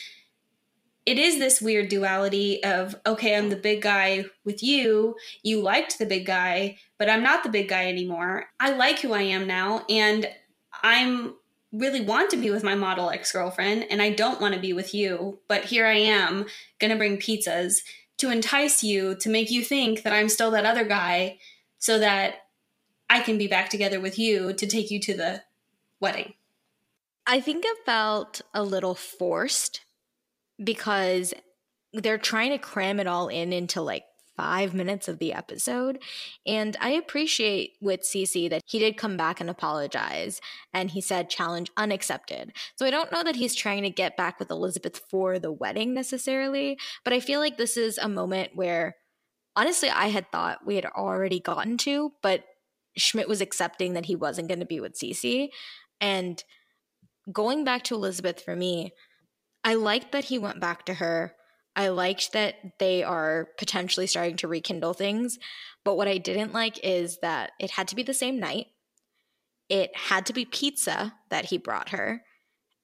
it is this weird duality of okay i'm the big guy with you you liked the big guy but i'm not the big guy anymore i like who i am now and i'm really want to be with my model ex-girlfriend and I don't want to be with you, but here I am to bring pizzas to entice you to make you think that I'm still that other guy so that I can be back together with you to take you to the wedding. I think it felt a little forced because they're trying to cram it all in into like five minutes of the episode. And I appreciate with Cece that he did come back and apologize. And he said, challenge unaccepted. So I don't know that he's trying to get back with Elizabeth for the wedding necessarily, but I feel like this is a moment where honestly, I had thought we had already gotten to, but Schmidt was accepting that he wasn't going to be with Cece. And going back to Elizabeth for me, I liked that he went back to her I liked that they are potentially starting to rekindle things. But what I didn't like is that it had to be the same night. It had to be pizza that he brought her.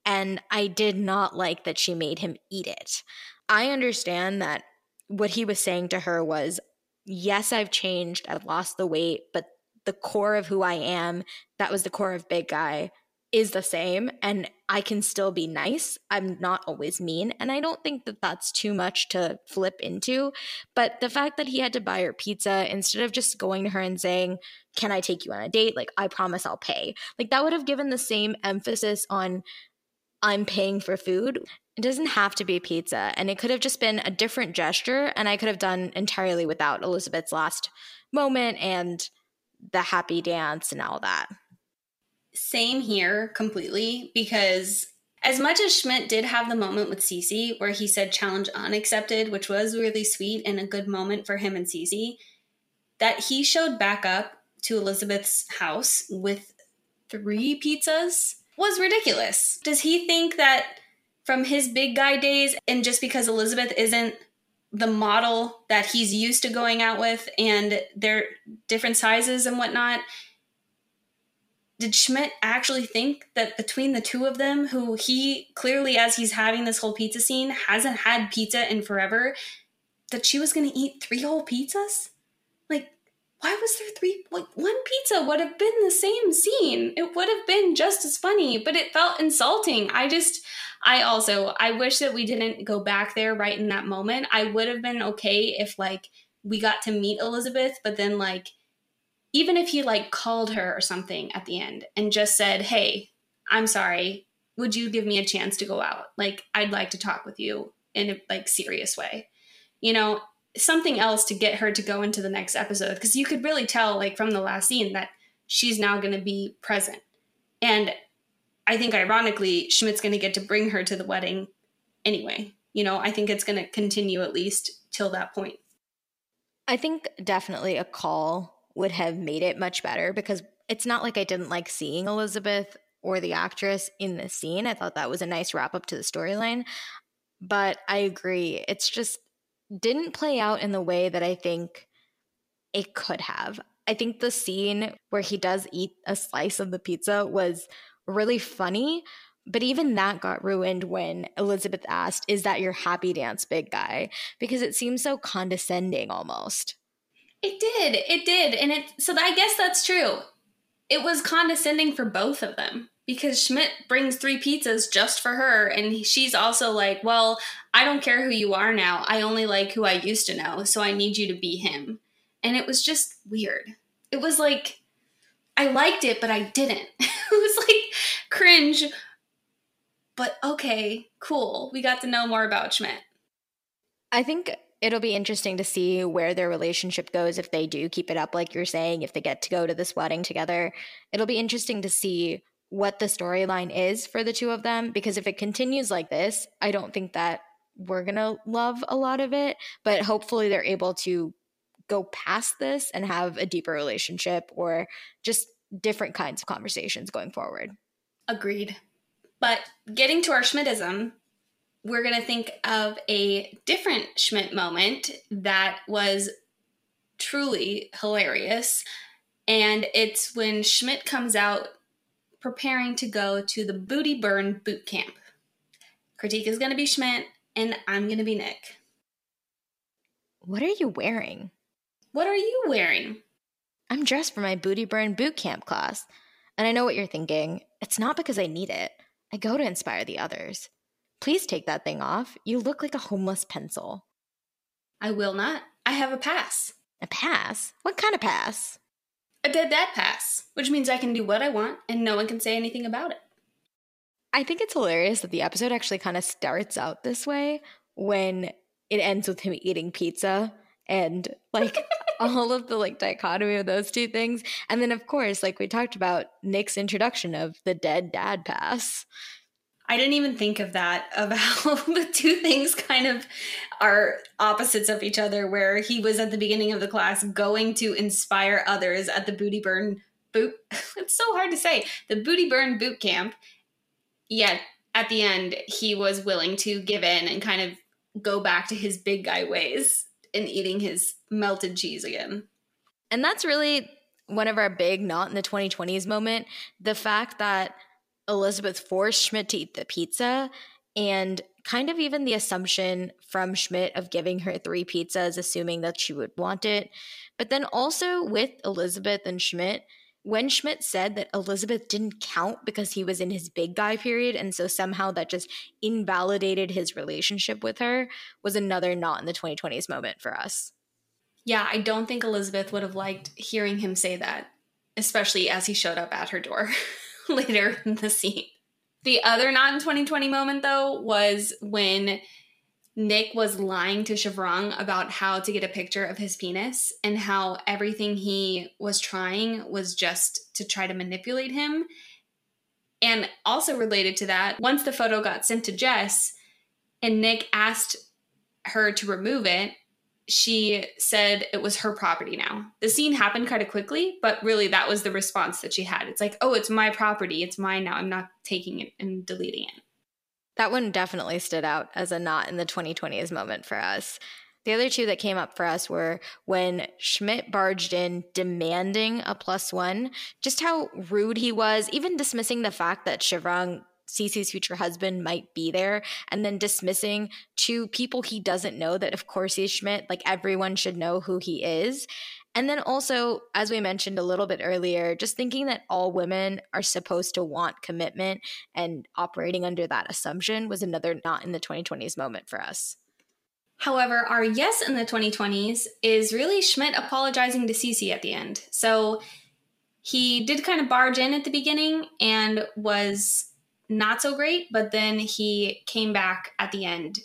And I did not like that she made him eat it. I understand that what he was saying to her was, Yes, I've changed. I've lost the weight, but the core of who I am, that was the core of Big Guy is the same and I can still be nice. I'm not always mean. And I don't think that that's too much to flip into. But the fact that he had to buy her pizza instead of just going to her and saying, Can I take you on a date? Like, I promise I'll pay. Like, that would have given the same emphasis on I'm paying for food. It doesn't have to be pizza. And it could have just been a different gesture. And I could have done entirely without Elizabeth's last moment and the happy dance and all that. Same here completely because as much as Schmidt did have the moment with Cece where he said challenge unaccepted, which was really sweet and a good moment for him and Cece, that he showed back up to Elizabeth's house with three pizzas was ridiculous. Does he think that from his big guy days and just because Elizabeth isn't the model that he's used to going out with and they're different sizes and whatnot, did Schmidt actually think that between the two of them, who he clearly, as he's having this whole pizza scene, hasn't had pizza in forever, that she was going to eat three whole pizzas? Like, why was there three? Like, one pizza would have been the same scene. It would have been just as funny, but it felt insulting. I just, I also, I wish that we didn't go back there right in that moment. I would have been okay if, like, we got to meet Elizabeth, but then, like, even if he like called her or something at the end and just said, Hey, I'm sorry. Would you give me a chance to go out? Like, I'd like to talk with you in a like serious way. You know, something else to get her to go into the next episode. Cause you could really tell, like, from the last scene that she's now going to be present. And I think, ironically, Schmidt's going to get to bring her to the wedding anyway. You know, I think it's going to continue at least till that point. I think definitely a call would have made it much better because it's not like I didn't like seeing Elizabeth or the actress in the scene. I thought that was a nice wrap up to the storyline. But I agree. It's just didn't play out in the way that I think it could have. I think the scene where he does eat a slice of the pizza was really funny, but even that got ruined when Elizabeth asked, Is that your happy dance, big guy? Because it seems so condescending almost. It did. It did. And it so I guess that's true. It was condescending for both of them because Schmidt brings three pizzas just for her and she's also like, "Well, I don't care who you are now. I only like who I used to know, so I need you to be him." And it was just weird. It was like I liked it, but I didn't. it was like cringe. But okay, cool. We got to know more about Schmidt. I think it'll be interesting to see where their relationship goes if they do keep it up, like you're saying, if they get to go to this wedding together. It'll be interesting to see what the storyline is for the two of them because if it continues like this, I don't think that we're going to love a lot of it, but hopefully they're able to go past this and have a deeper relationship or just different kinds of conversations going forward. Agreed. But getting to our Schmidtism, we're going to think of a different Schmidt moment that was truly hilarious. And it's when Schmidt comes out preparing to go to the Booty Burn boot camp. Critique is going to be Schmidt, and I'm going to be Nick. What are you wearing? What are you wearing? I'm dressed for my Booty Burn boot camp class. And I know what you're thinking. It's not because I need it. I go to inspire the others. Please take that thing off. You look like a homeless pencil. I will not. I have a pass. A pass? What kind of pass? A dead dad pass, which means I can do what I want and no one can say anything about it. I think it's hilarious that the episode actually kind of starts out this way when it ends with him eating pizza and like all of the like dichotomy of those two things. And then, of course, like we talked about, Nick's introduction of the dead dad pass. I didn't even think of that, of how the two things kind of are opposites of each other, where he was at the beginning of the class going to inspire others at the booty burn boot. It's so hard to say. The booty burn boot camp. Yet at the end, he was willing to give in and kind of go back to his big guy ways in eating his melted cheese again. And that's really one of our big not in the 2020s moment. The fact that Elizabeth forced Schmidt to eat the pizza and kind of even the assumption from Schmidt of giving her three pizzas, assuming that she would want it. But then also with Elizabeth and Schmidt, when Schmidt said that Elizabeth didn't count because he was in his big guy period, and so somehow that just invalidated his relationship with her, was another not in the 2020s moment for us. Yeah, I don't think Elizabeth would have liked hearing him say that, especially as he showed up at her door later in the scene. The other not in 2020 moment, though, was when Nick was lying to Shivrang about how to get a picture of his penis and how everything he was trying was just to try to manipulate him. And also related to that, once the photo got sent to Jess and Nick asked her to remove it, she said it was her property now. The scene happened kind of quickly, but really that was the response that she had. It's like, oh, it's my property. It's mine now. I'm not taking it and deleting it. That one definitely stood out as a not in the 2020s moment for us. The other two that came up for us were when Schmidt barged in demanding a plus one, just how rude he was, even dismissing the fact that Shivrang, Cece's future husband, might be there, and then dismissing to people he doesn't know that, of course, he's Schmidt. Like everyone should know who he is. And then also, as we mentioned a little bit earlier, just thinking that all women are supposed to want commitment and operating under that assumption was another not in the 2020s moment for us. However, our yes in the 2020s is really Schmidt apologizing to Cece at the end. So he did kind of barge in at the beginning and was not so great, but then he came back at the end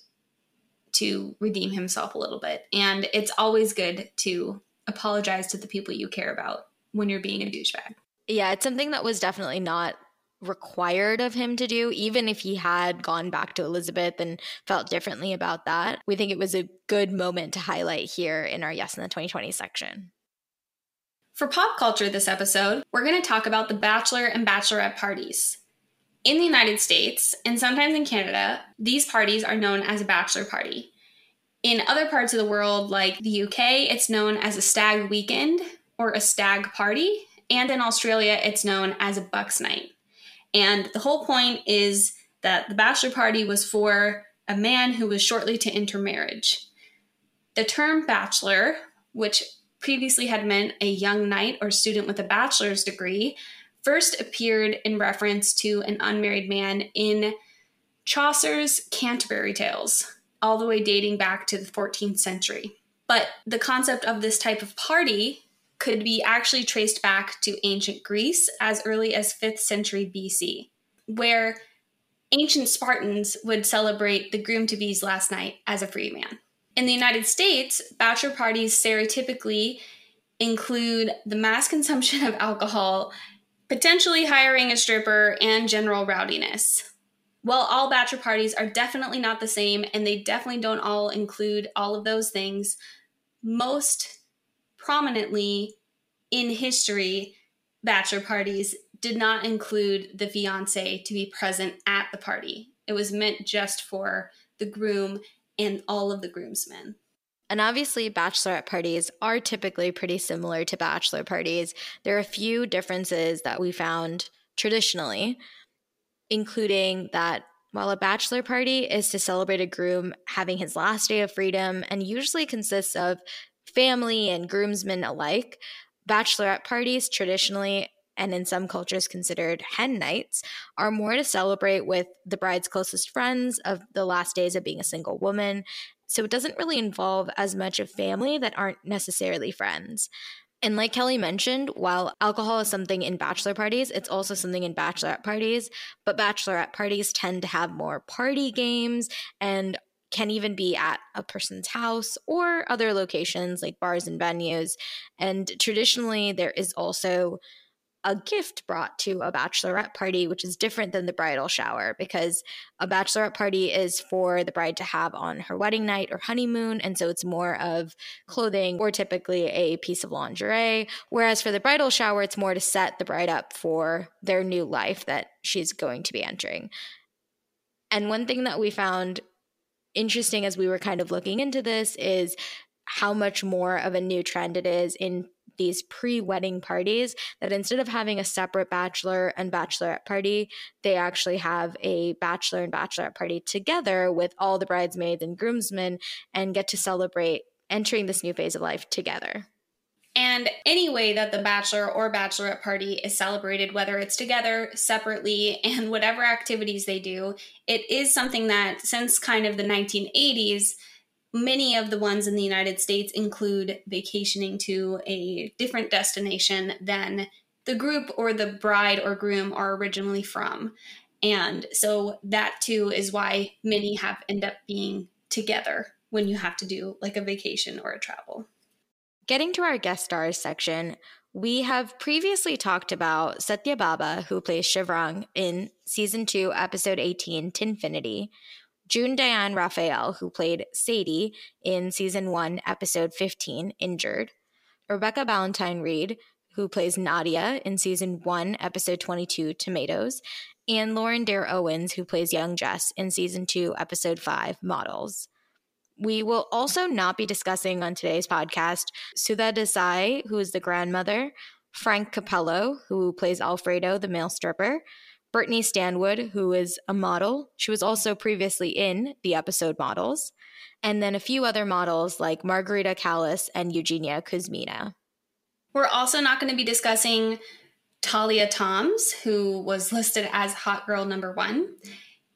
to redeem himself a little bit. And it's always good to apologize to the people you care about when you're being a douchebag. Yeah, it's something that was definitely not required of him to do, even if he had gone back to Elizabeth and felt differently about that. We think it was a good moment to highlight here in our Yes in the 2020 section. For pop culture this episode, we're going to talk about the bachelor and bachelorette parties. In the United States, and sometimes in Canada, these parties are known as a bachelor party. In other parts of the world, like the UK, it's known as a stag weekend or a stag party. And in Australia, it's known as a bucks night. And the whole point is that the bachelor party was for a man who was shortly to enter marriage. The term bachelor, which previously had meant a young knight or student with a bachelor's degree, first appeared in reference to an unmarried man in Chaucer's Canterbury Tales, all the way dating back to the 14th century. But the concept of this type of party could be actually traced back to ancient Greece as early as 5th century BC, where ancient Spartans would celebrate the groom to be's last night as a free man. In the United States, bachelor parties stereotypically include the mass consumption of alcohol, potentially hiring a stripper, and general rowdiness. While all bachelor parties are definitely not the same and they definitely don't all include all of those things, most prominently in history, bachelor parties did not include the fiance to be present at the party. It was meant just for the groom and all of the groomsmen. And obviously, bachelorette parties are typically pretty similar to bachelor parties. There are a few differences that we found traditionally, including that while a bachelor party is to celebrate a groom having his last day of freedom and usually consists of family and groomsmen alike, bachelorette parties traditionally and in some cultures considered hen nights, are more to celebrate with the bride's closest friends of the last days of being a single woman. So it doesn't really involve as much of family that aren't necessarily friends. And like Kelly mentioned, while alcohol is something in bachelor parties, it's also something in bachelorette parties. But bachelorette parties tend to have more party games and can even be at a person's house or other locations like bars and venues. And traditionally, there is also a gift brought to a bachelorette party, which is different than the bridal shower because a bachelorette party is for the bride to have on her wedding night or honeymoon. And so it's more of clothing or typically a piece of lingerie. Whereas for the bridal shower, it's more to set the bride up for their new life that she's going to be entering. And one thing that we found interesting as we were kind of looking into this is how much more of a new trend it is in these pre-wedding parties that instead of having a separate bachelor and bachelorette party they actually have a bachelor and bachelorette party together with all the bridesmaids and groomsmen and get to celebrate entering this new phase of life together. And any way that the bachelor or bachelorette party is celebrated, whether it's together, separately, and whatever activities they do, it is something that since kind of the 1980s, many of the ones in the United States include vacationing to a different destination than the group or the bride or groom are originally from. And so that too is why many have end up being together when you have to do like a vacation or a travel. Getting to our guest stars section, we have previously talked about Satya Bhabha, who plays Shivrang in season two, episode 18, Tinfinity, June Diane Raphael, who played Sadie in season one, episode 15, Injured, Rebecca Ballantyne Reid, who plays Nadia in season one, episode 22, Tomatoes, and Lauren Dare Owens, who plays young Jess in season two, episode five, Models. We will also not be discussing on today's podcast Sudha Desai, who is the grandmother, Frank Capello, who plays Alfredo, the male stripper, Brittany Stanwood, who is a model. She was also previously in the episode Models, and then a few other models like Margarita Callas and Eugenia Kuzmina. We're also not going to be discussing Talia Toms, who was listed as Hot Girl number one.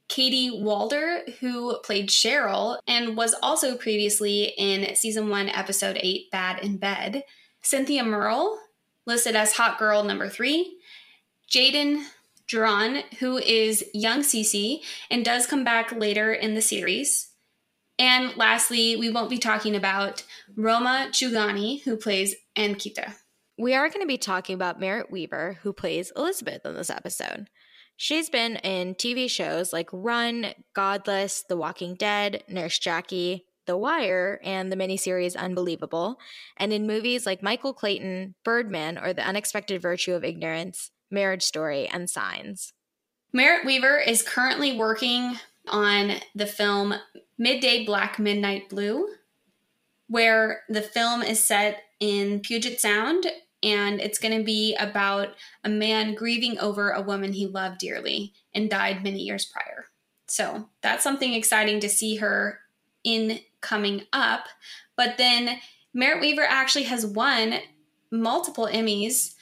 Katie Walder, who played Cheryl and was also previously in season one, episode eight, Bad in Bed. Cynthia Merle, listed as Hot Girl number three. Jaden Duran, who is young Cece and does come back later in the series. And lastly, we won't be talking about Roma Chugani, who plays Ankita. We are going to be talking about Merritt Wever, who plays Elizabeth in this episode. She's been in TV shows like Run, Godless, The Walking Dead, Nurse Jackie, The Wire, and the miniseries Unbelievable, and in movies like Michael Clayton, Birdman, or The Unexpected Virtue of Ignorance, Marriage Story, and Signs. Merritt Wever is currently working on the film Midday Black Midnight Blue, where the film is set in Puget Sound and it's going to be about a man grieving over a woman he loved dearly and died many years prior. So that's something exciting to see her in coming up. But then Merritt Wever actually has won multiple Emmys,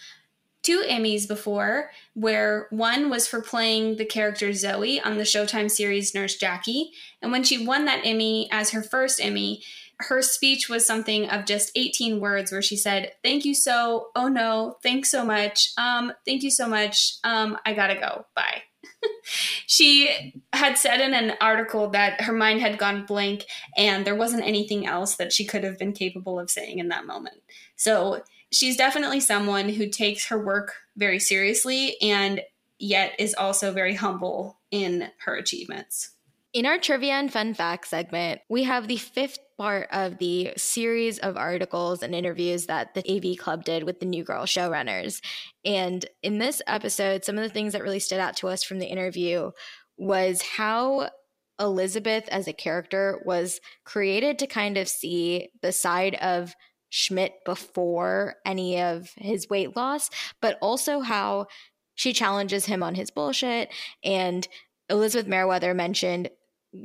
two Emmys before, where one was for playing the character Zoe on the Showtime series Nurse Jackie. And when she won that Emmy as her first Emmy, her speech was something of just 18 words where she said, Thank you so, oh no, thanks so much, um, thank you so much, um, I gotta go, bye. she had said in an article that her mind had gone blank and there wasn't anything else that she could have been capable of saying in that moment. So she's definitely someone who takes her work very seriously and yet is also very humble in her achievements. In our trivia and fun fact segment, we have the fifth part of the series of articles and interviews that the AV Club did with the New Girl showrunners. And in this episode, some of the things that really stood out to us from the interview was how Elizabeth as a character was created to kind of see the side of Schmidt before any of his weight loss, but also how she challenges him on his bullshit. And Elizabeth Meriwether mentioned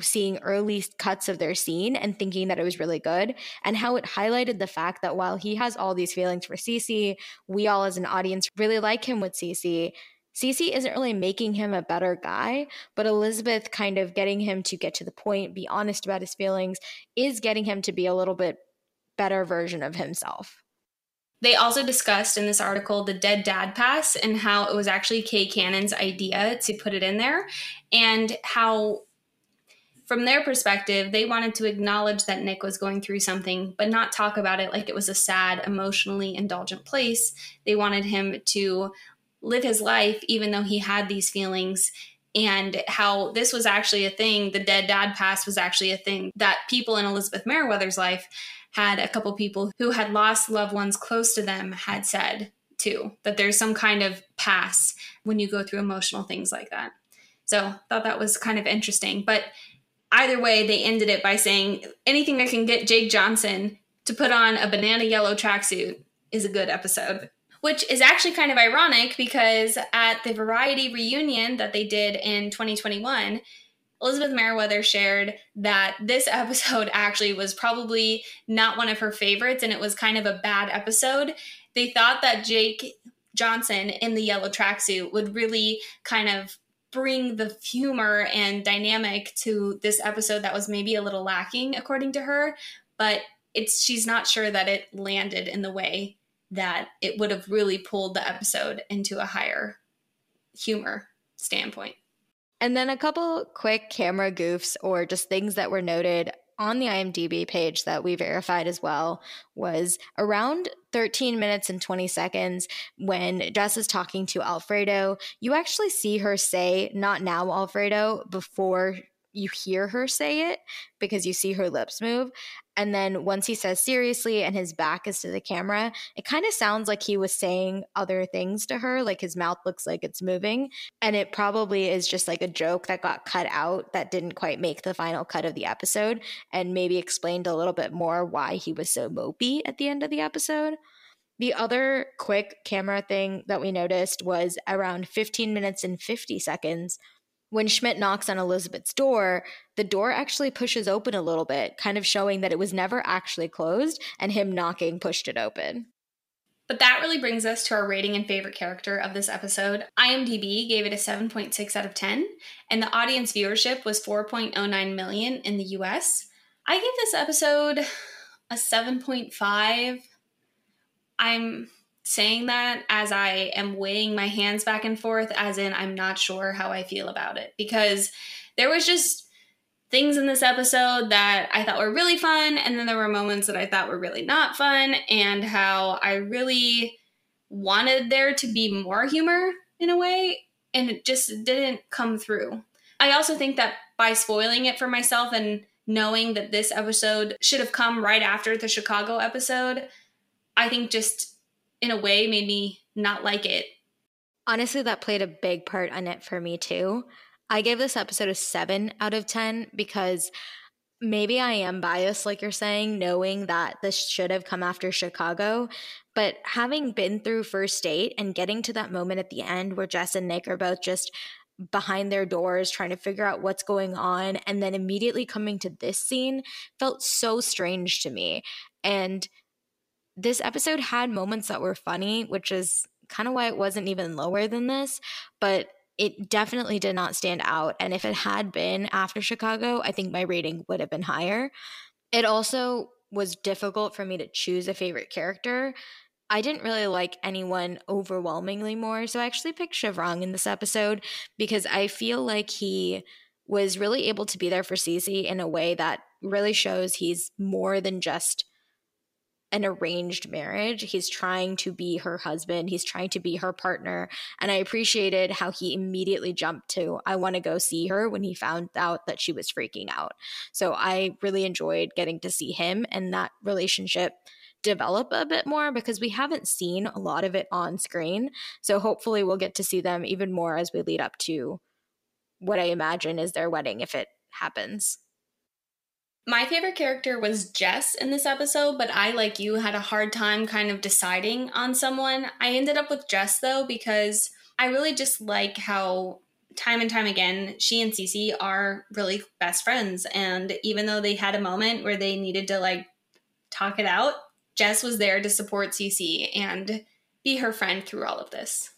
seeing early cuts of their scene and thinking that it was really good and how it highlighted the fact that while he has all these feelings for Cece, we all as an audience really like him with Cece. Cece isn't really making him a better guy, but Elizabeth kind of getting him to get to the point, be honest about his feelings, is getting him to be a little bit better version of himself. They also discussed in this article the dead dad pass and how it was actually Kay Cannon's idea to put it in there, and how from their perspective, they wanted to acknowledge that Nick was going through something, but not talk about it like it was a sad, emotionally indulgent place. They wanted him to live his life even though he had these feelings and how this was actually a thing. The dead dad pass was actually a thing that people in Elizabeth Meriwether's life had a couple people who had lost loved ones close to them had said too that there's some kind of pass when you go through emotional things like that. So, thought that was kind of interesting, but either way, they ended it by saying anything that can get Jake Johnson to put on a banana yellow tracksuit is a good episode. Which is actually kind of ironic because at the Variety reunion that they did in 2021, Elizabeth Meriwether shared that this episode actually was probably not one of her favorites and it was kind of a bad episode. They thought that Jake Johnson in the yellow tracksuit would really kind of bring the humor and dynamic to this episode that was maybe a little lacking according to her but it's she's not sure that it landed in the way that it would have really pulled the episode into a higher humor standpoint and then a couple quick camera goofs or just things that were noted on the IMDb page that we verified as well was around 13 minutes and 20 seconds when Jess is talking to Alfredo. You actually see her say, Not now, Alfredo, before you hear her say it because you see her lips move. And then once he says seriously and his back is to the camera, it kind of sounds like he was saying other things to her, like his mouth looks like it's moving. And it probably is just like a joke that got cut out that didn't quite make the final cut of the episode and maybe explained a little bit more why he was so mopey at the end of the episode. The other quick camera thing that we noticed was around 15 minutes and 50 seconds when Schmidt knocks on Elizabeth's door, the door actually pushes open a little bit, kind of showing that it was never actually closed, and him knocking pushed it open. But that really brings us to our rating and favorite character of this episode. IMDb gave it a 7.6 out of 10, and the audience viewership was 4.09 million in the US. I gave this episode a 7.5. I'm saying that as I am weighing my hands back and forth, as in I'm not sure how I feel about it. Because there was just things in this episode that I thought were really fun, and then there were moments that I thought were really not fun, and how I really wanted there to be more humor in a way, and it just didn't come through. I also think that by spoiling it for myself and knowing that this episode should have come right after the Chicago episode, I think just in a way made me not like it. Honestly, that played a big part on it for me too. I gave this episode a 7 out of 10 because maybe I am biased, like you're saying, knowing that this should have come after Chicago. But having been through first date and getting to that moment at the end where Jess and Nick are both just behind their doors trying to figure out what's going on and then immediately coming to this scene felt so strange to me. And this episode had moments that were funny, which is kind of why it wasn't even lower than this, but it definitely did not stand out. And if it had been after Chicago, I think my rating would have been higher. It also was difficult for me to choose a favorite character. I didn't really like anyone overwhelmingly more. So I actually picked Shivrang in this episode because I feel like he was really able to be there for Cece in a way that really shows he's more than just an arranged marriage. He's trying to be her husband, he's trying to be her partner. And I appreciated how he immediately jumped to, I want to go see her when he found out that she was freaking out. So I really enjoyed getting to see him and that relationship develop a bit more because we haven't seen a lot of it on screen. So hopefully we'll get to see them even more as we lead up to what I imagine is their wedding if it happens. My favorite character was Jess in this episode, but I, like you, had a hard time kind of deciding on someone. I ended up with Jess though, because I really just like how time and time again, she and Cece are really best friends. And even though they had a moment where they needed to like talk it out, Jess was there to support Cece and be her friend through all of this.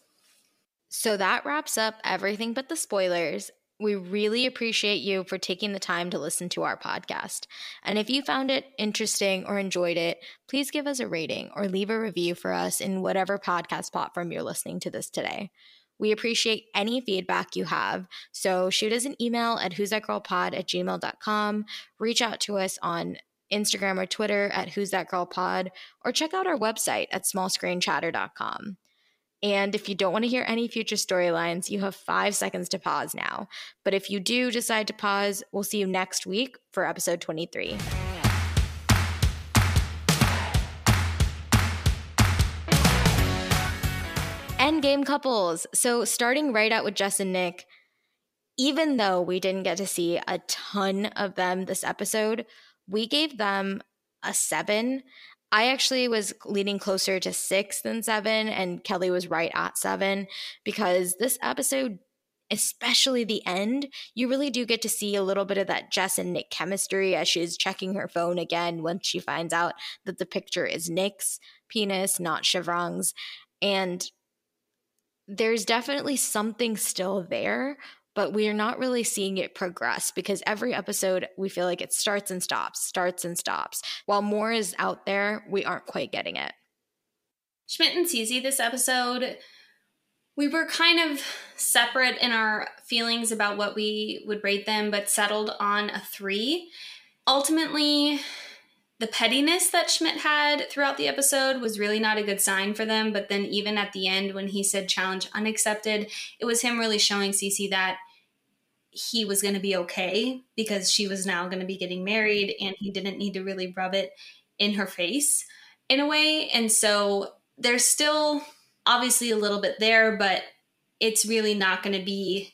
So that wraps up everything but the spoilers. We really appreciate you for taking the time to listen to our podcast. And if you found it interesting or enjoyed it, please give us a rating or leave a review for us in whatever podcast platform you're listening to this today. We appreciate any feedback you have. So shoot us an email at who's that girl pod at gmail.com. Reach out to us on Instagram or Twitter at who's that girl pod, or check out our website at smallscreenchatter.com. And if you don't want to hear any future storylines, you have five seconds to pause now. But if you do decide to pause, we'll see you next week for episode 23. Endgame couples. So, starting right out with Jess and Nick, even though we didn't get to see a ton of them this episode, we gave them a seven. I actually was leaning closer to six than seven, and Kelly was right at seven because this episode, especially the end, you really do get to see a little bit of that Jess and Nick chemistry as she's checking her phone again once she finds out that the picture is Nick's penis, not Shivrang's. And there's definitely something still there, but we are not really seeing it progress because every episode we feel like it starts and stops, starts and stops. While more is out there, we aren't quite getting it. Schmidt and Cece this episode, we were kind of separate in our feelings about what we would rate them, but settled on a three. Ultimately, the pettiness that Schmidt had throughout the episode was really not a good sign for them. But then, even at the end, when he said challenge unaccepted, it was him really showing Cece that he was going to be okay because she was now going to be getting married and he didn't need to really rub it in her face in a way. And so, there's still obviously a little bit there, but it's really not going to be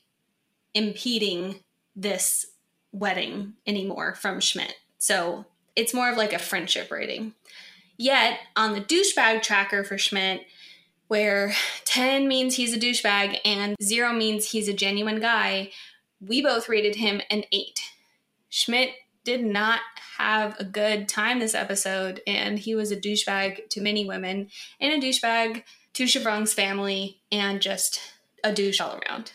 impeding this wedding anymore from Schmidt. So it's more of like a friendship rating. Yet on the douchebag tracker for Schmidt, where 10 means he's a douchebag and 0 means he's a genuine guy, we both rated him an 8. Schmidt did not have a good time this episode, and he was a douchebag to many women and a douchebag to Shivrang's family and just a douche all around.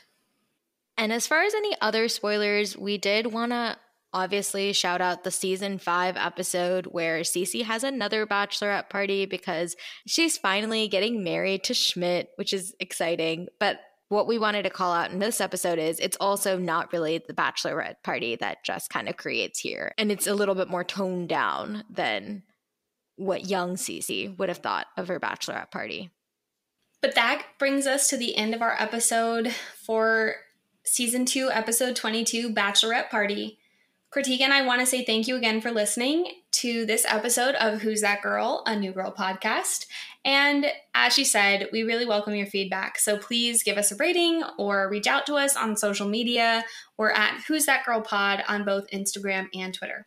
And as far as any other spoilers, we did want to obviously shout out the season five episode where Cece has another bachelorette party because she's finally getting married to Schmidt, which is exciting. But what we wanted to call out in this episode is it's also not really the bachelorette party that Jess kind of creates here. And it's a little bit more toned down than what young Cece would have thought of her bachelorette party. But that brings us to the end of our episode for season two, episode 22, Bachelorette Party. Kritika and I want to say thank you again for listening to this episode of Who's That Girl, a New Girl podcast. And as she said, we really welcome your feedback. So please give us a rating or reach out to us on social media. We're at Who's That Girl Pod on both Instagram and Twitter.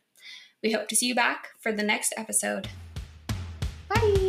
We hope to see you back for the next episode. Bye.